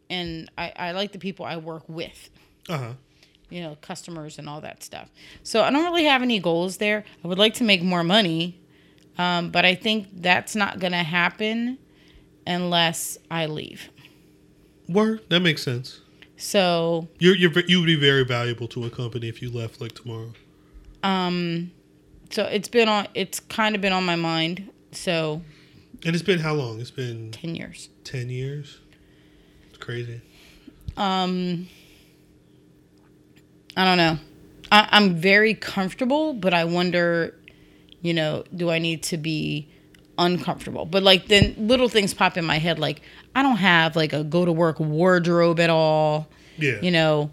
and I, I like the people I work with, Uh huh. you know, customers and all that stuff. So I don't really have any goals there. I would like to make more money, um, but I think that's not going to happen unless I leave. Word. That makes sense. So, You're, you're you would be very valuable to a company if you left like tomorrow. um, so it's been on, it's kind of been on my mind. So And it's been how long? It's been 10 years. ten years. It's crazy. Um, I don't know. I, I'm very comfortable, but I wonder, you know, do I need to be uncomfortable? But like then little things pop in my head, like I don't have like a go to work wardrobe at all. Yeah. You know,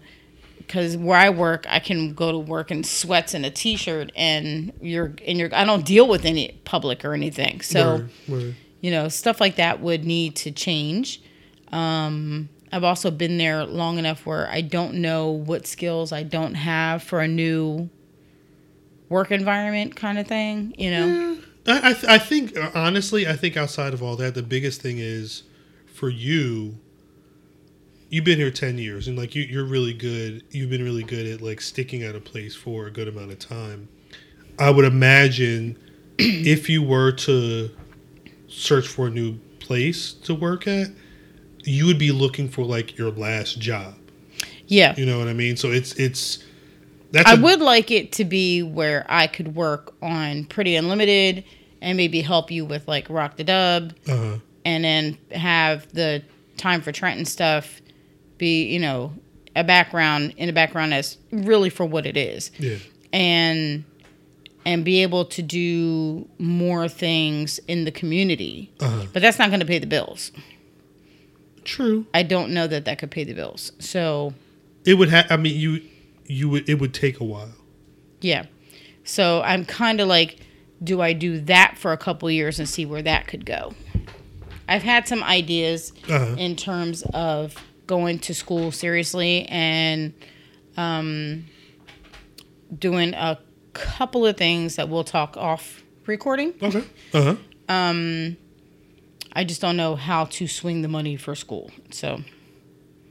because where I work, I can go to work in sweats and a t-shirt, and you're and you're. I don't deal with any public or anything, so Word, word. you know stuff like that would need to change. Um, I've also been there long enough where I don't know what skills I don't have for a new work environment, kind of thing. You know, I I, th- I think honestly, I think outside of all that, the biggest thing is for you. You've been here ten years, and like you, you're really good. You've been really good at like sticking at a place for a good amount of time. I would imagine if you were to search for a new place to work at, you would be looking for like your last job. yeah. You know what I mean? So it's it's that's I a- would like it to be where I could work on Pretty Unlimited and maybe help you with like Rock the Dub uh-huh. and then have the Time for Trenton stuff be, you know, a background in a background as really for what it is. yeah. And and be able to do more things in the community. Uh-huh. But that's not going to pay the bills. True. I don't know that that could pay the bills. So, It would have. I mean, you you would. It would take a while. Yeah. So I'm kind of like, do I do that for a couple years and see where that could go? I've had some ideas Uh-huh. in terms of going to school seriously and um, doing a couple of things that we'll talk off recording. Okay. Uh huh. Um, I just don't know how to swing the money for school. So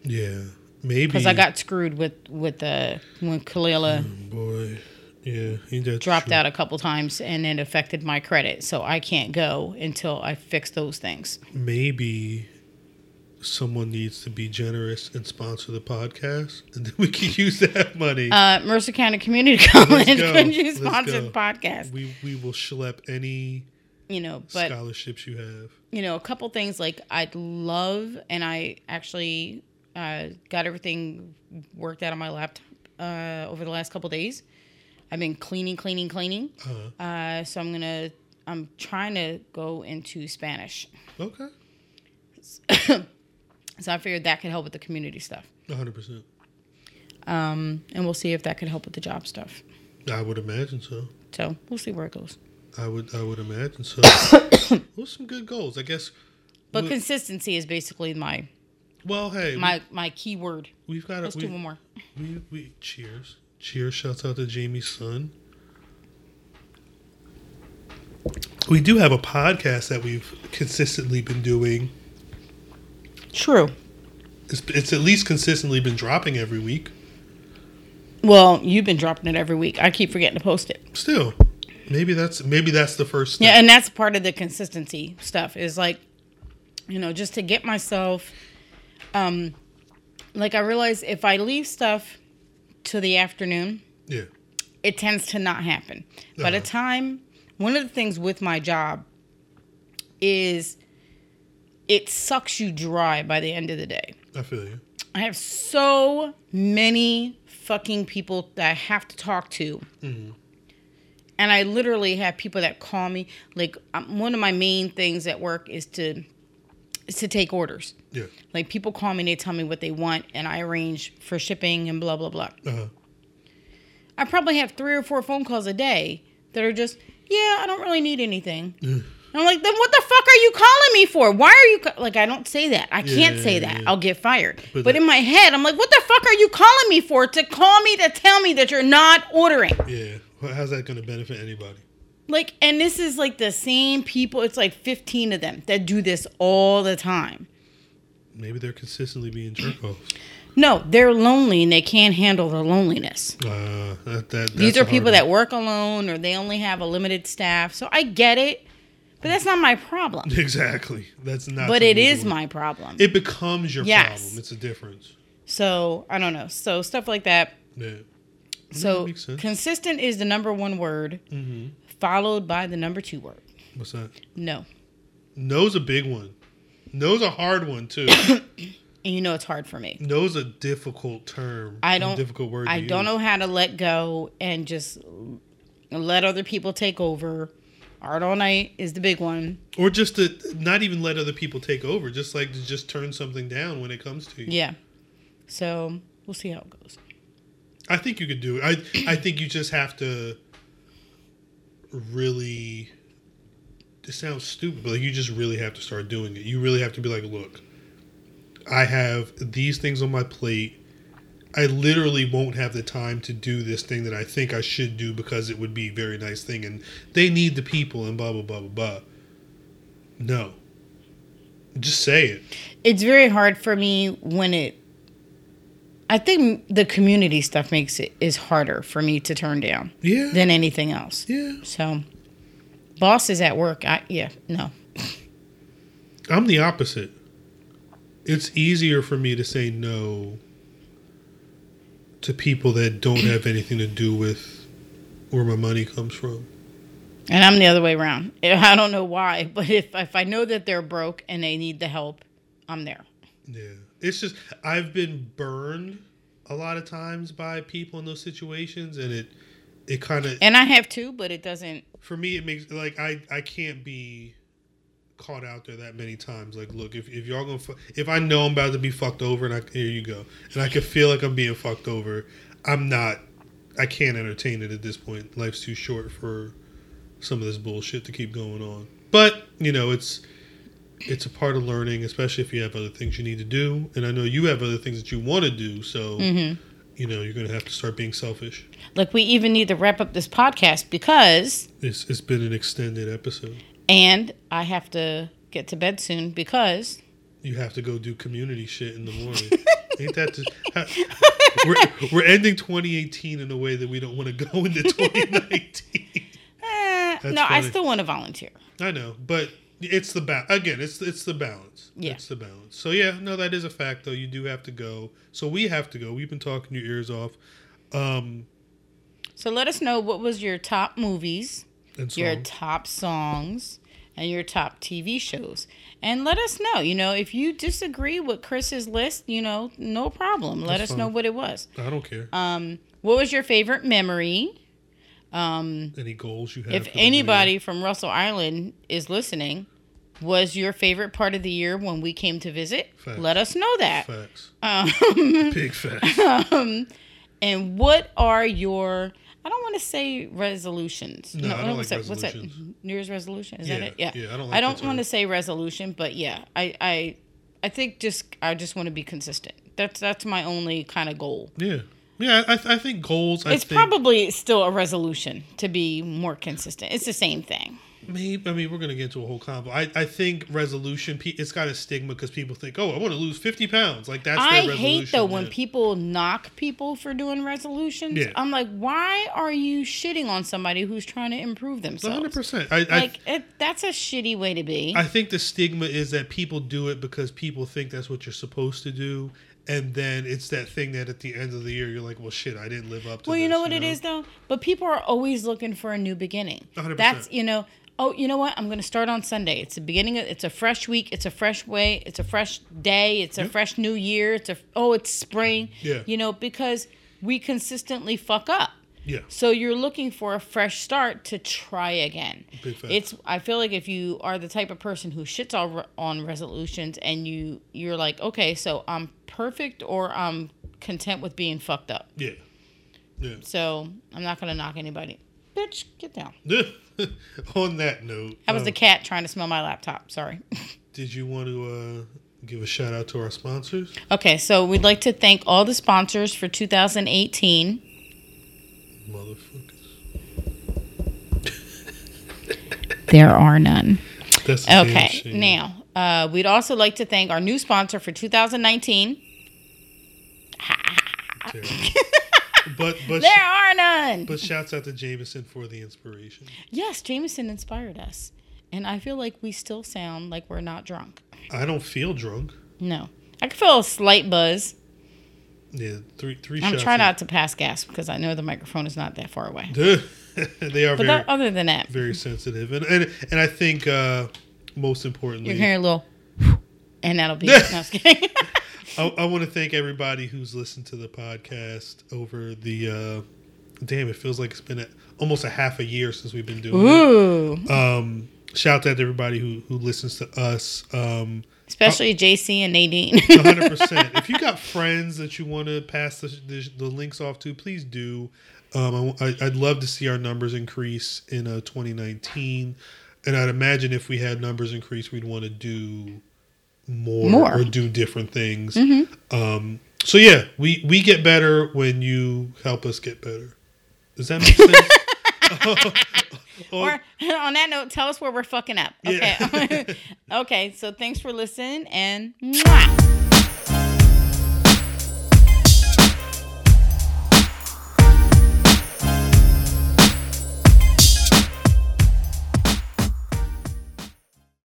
Yeah. Maybe. because I got screwed with with the when Kalila boy. Yeah. He did dropped out a couple times and it affected my credit. So I can't go until I fix those things. Maybe someone needs to be generous and sponsor the podcast, and then we can use that money. Uh, Mercer County Community College, could you sponsor the podcast? we we will schlep any You know, but scholarships you have. you know, a couple things like I'd love, and I actually uh, got everything worked out on my laptop uh, over the last couple days. I've been cleaning, cleaning, cleaning. Uh-huh. Uh, so I'm gonna, I'm trying to go into Spanish. Okay. So I figured that could help with the community stuff. hundred percent. Um, and we'll see if that could help with the job stuff. I would imagine so. So we'll see where it goes. I would I would imagine so. Those some good goals, I guess. But Well- consistency is basically my Well, hey, my my key word. we, have got Let's a, do one more. we we cheers. Cheers! Shouts out to Jameson. We do have a podcast that we've consistently been doing. True. It's, it's at least consistently been dropping every week. Well, you've been dropping it every week. I keep forgetting to post it. Still, maybe that's maybe that's the first step. Yeah, and that's part of the consistency stuff. Is like, you know, just to get myself, um, like I realize if I leave stuff to the afternoon, Yeah. it tends to not happen. By the Uh-huh. time, one of the things with my job is it sucks you dry by the end of the day. I feel you. I have so many fucking people that I have to talk to. And I literally have people that call me. Like um, one of my main things at work is to is to take orders. Yeah. Like people call me and they tell me what they want, and I arrange for shipping and blah blah blah. Uh-huh. I probably have three or four phone calls a day that are just, yeah, I don't really need anything. And I'm like, then what the fuck are you calling me for? Why are you ca-? like? I don't say that. I can't Yeah, say that. yeah. I'll get fired. But But, that- in my head, I'm like, what the fuck are you calling me for? To call me to tell me that you're not ordering. Yeah. How's that going to benefit anybody? Like, and this is like the same people. It's like 15 of them that do this all the time. Maybe they're consistently being jerk. No, they're lonely and they can't handle the loneliness. Uh, that, that, These are people hard that work alone or they only have a limited staff. So I get it, but that's not my problem. Exactly. That's not. But it is my problem. It becomes your Yes. problem. It's a difference. So I don't know. So stuff like that. Yeah. So consistent is the number one word, Mm-hmm. followed by the number two word. What's that? No. No's a big one. No's a hard one too. and you know it's hard for me. No is a difficult term. I a don't. difficult word. I don't use. know how to let go and just let other people take over. Art all night is the big one. Or just to not even let other people take over. Just like to just turn something down when it comes to you. Yeah. So we'll see how it goes. I think you could do it. I I think you just have to really. It sounds stupid, but like you just really have to start doing it. You really have to be like, look, I have these things on my plate. I literally won't have the time to do this thing that I think I should do because it would be a very nice thing, and they need the people and blah blah blah blah blah. No, just say it. It's very hard for me when it. I think the community stuff makes it is harder for me to turn down Yeah, than anything else. yeah. So, boss is at work. I yeah no. I'm the opposite. It's easier for me to say no to people that don't have anything to do with where my money comes from. And I'm the other way around. I don't know why, but if if I know that they're broke and they need the help, I'm there. Yeah. It's just I've been burned a lot of times by people in those situations and it it kind of And I have too, but it doesn't. for me it makes like I I can't be caught out there that many times. Like look if, if y'all gonna fu- if I know I'm about to be fucked over and I here you go. And I can feel like I'm being fucked over I'm not I can't entertain it at this point. Life's too short for some of this bullshit to keep going on. But you know it's it's a part of learning especially if you have other things you need to do. And I know you have other things that you want to do so Mm-hmm. you know you're gonna have to start being selfish. Like we even need to wrap up this podcast because, it's, it's been an extended episode and I have to get to bed soon because. You have to go do community shit in the morning. Ain't that just, ha, we're, we're ending 2018 in a way that we don't want to go into 2019. Eh, no, I still want to volunteer. I know, but it's the ba- again, it's it's the balance. Yeah. It's the balance. So yeah, no, that is a fact though. You do have to go. So we have to go. We've been talking your ears off. Um So let us know what was your top movies, your top songs, and your top TV shows. And let us know, you know, if you disagree with Chris's list, you know, no problem. Let That's us know what it was. I don't care. Um, what was your favorite memory? Um, Any goals you have? if anybody from Russell Island is listening, was your favorite part of the year when we came to visit? Facts. Let us know that. facts, Um, big facts. um, and what are your I don't want to say resolutions. No, I don't what's like that? What's that? resolutions. New Year's resolution? Is Yeah, that it? Yeah. yeah, I don't like I don't want to say resolution, but yeah, I I I think just I just want to be consistent. That's that's my only kind of goal. Yeah, yeah. I, I think goals. I it's think, probably still a resolution to be more consistent. It's the same thing. Maybe I mean we're gonna get into a whole combo. I, I think resolution. It's got a stigma because people think, oh, I want to lose fifty pounds. Like that's I their resolution. hate though when people knock people for doing resolutions. Yeah. I'm like, why are you shitting on somebody who's trying to improve themselves? hundred percent. I Like it, that's a shitty way to be. I I think the stigma is that people do it because people think that's what you're supposed to do, and then it's that thing that at the end of the year you're like, well, shit, I didn't live up to. It. Well, you this, know what it is though. But people are always looking for a new beginning. 100%. That's you know. Oh, you know what? I'm going to start on Sunday. It's the beginning. Of, it's a fresh week. It's a fresh way. It's a fresh day. It's a Yep. fresh new year. It's a oh, it's spring. Yeah. You know because we consistently fuck up. Yeah, So you're looking for a fresh start to try again. It's I feel like if you are the type of person who shits all re- on resolutions and you you're like, okay, so I'm perfect or I'm content with being fucked up. yeah, yeah. So I'm not gonna knock anybody. Bitch, get down. On that note, That was um, the cat trying to smell my laptop. Sorry. Did you want to uh, give a shout out to our sponsors? okay, so we'd like to thank all the sponsors for 2018. Motherfuckers. There are none. That's Okay, now uh, we'd also like to thank our new sponsor for 2019. But but There are none. but shouts out to Jameson for the inspiration. Yes, Jameson inspired us. And I feel like we still sound like we're not drunk. I don't feel drunk. No. I can feel a slight buzz. Yeah, three three I'm trying in. not to pass gas because I know the microphone is not that far away. they are But very that, other than that, very sensitive, and and and I think uh, most importantly, you're hearing a little, and that'll be. no, I. I, want to thank everybody who's listened to the podcast over the. Uh, damn, it feels like it's been a, almost a half a year since we've been doing Ooh. it. Um, shout out to everybody who who listens to us. Um, Especially JC and Nadine. hundred percent. If you got friends that you want to pass the, the, the links off to, please do. Um, I, would love to see our numbers increase in uh, 2019, and I'd imagine if we had numbers increase, we'd want to do more, More. or do different things. Mm-hmm. Um, so yeah, we we get better when you help us get better. Does that make sense? or on that note, tell us where we're fucking up. Okay. Yeah. okay. So thanks for listening and mwah.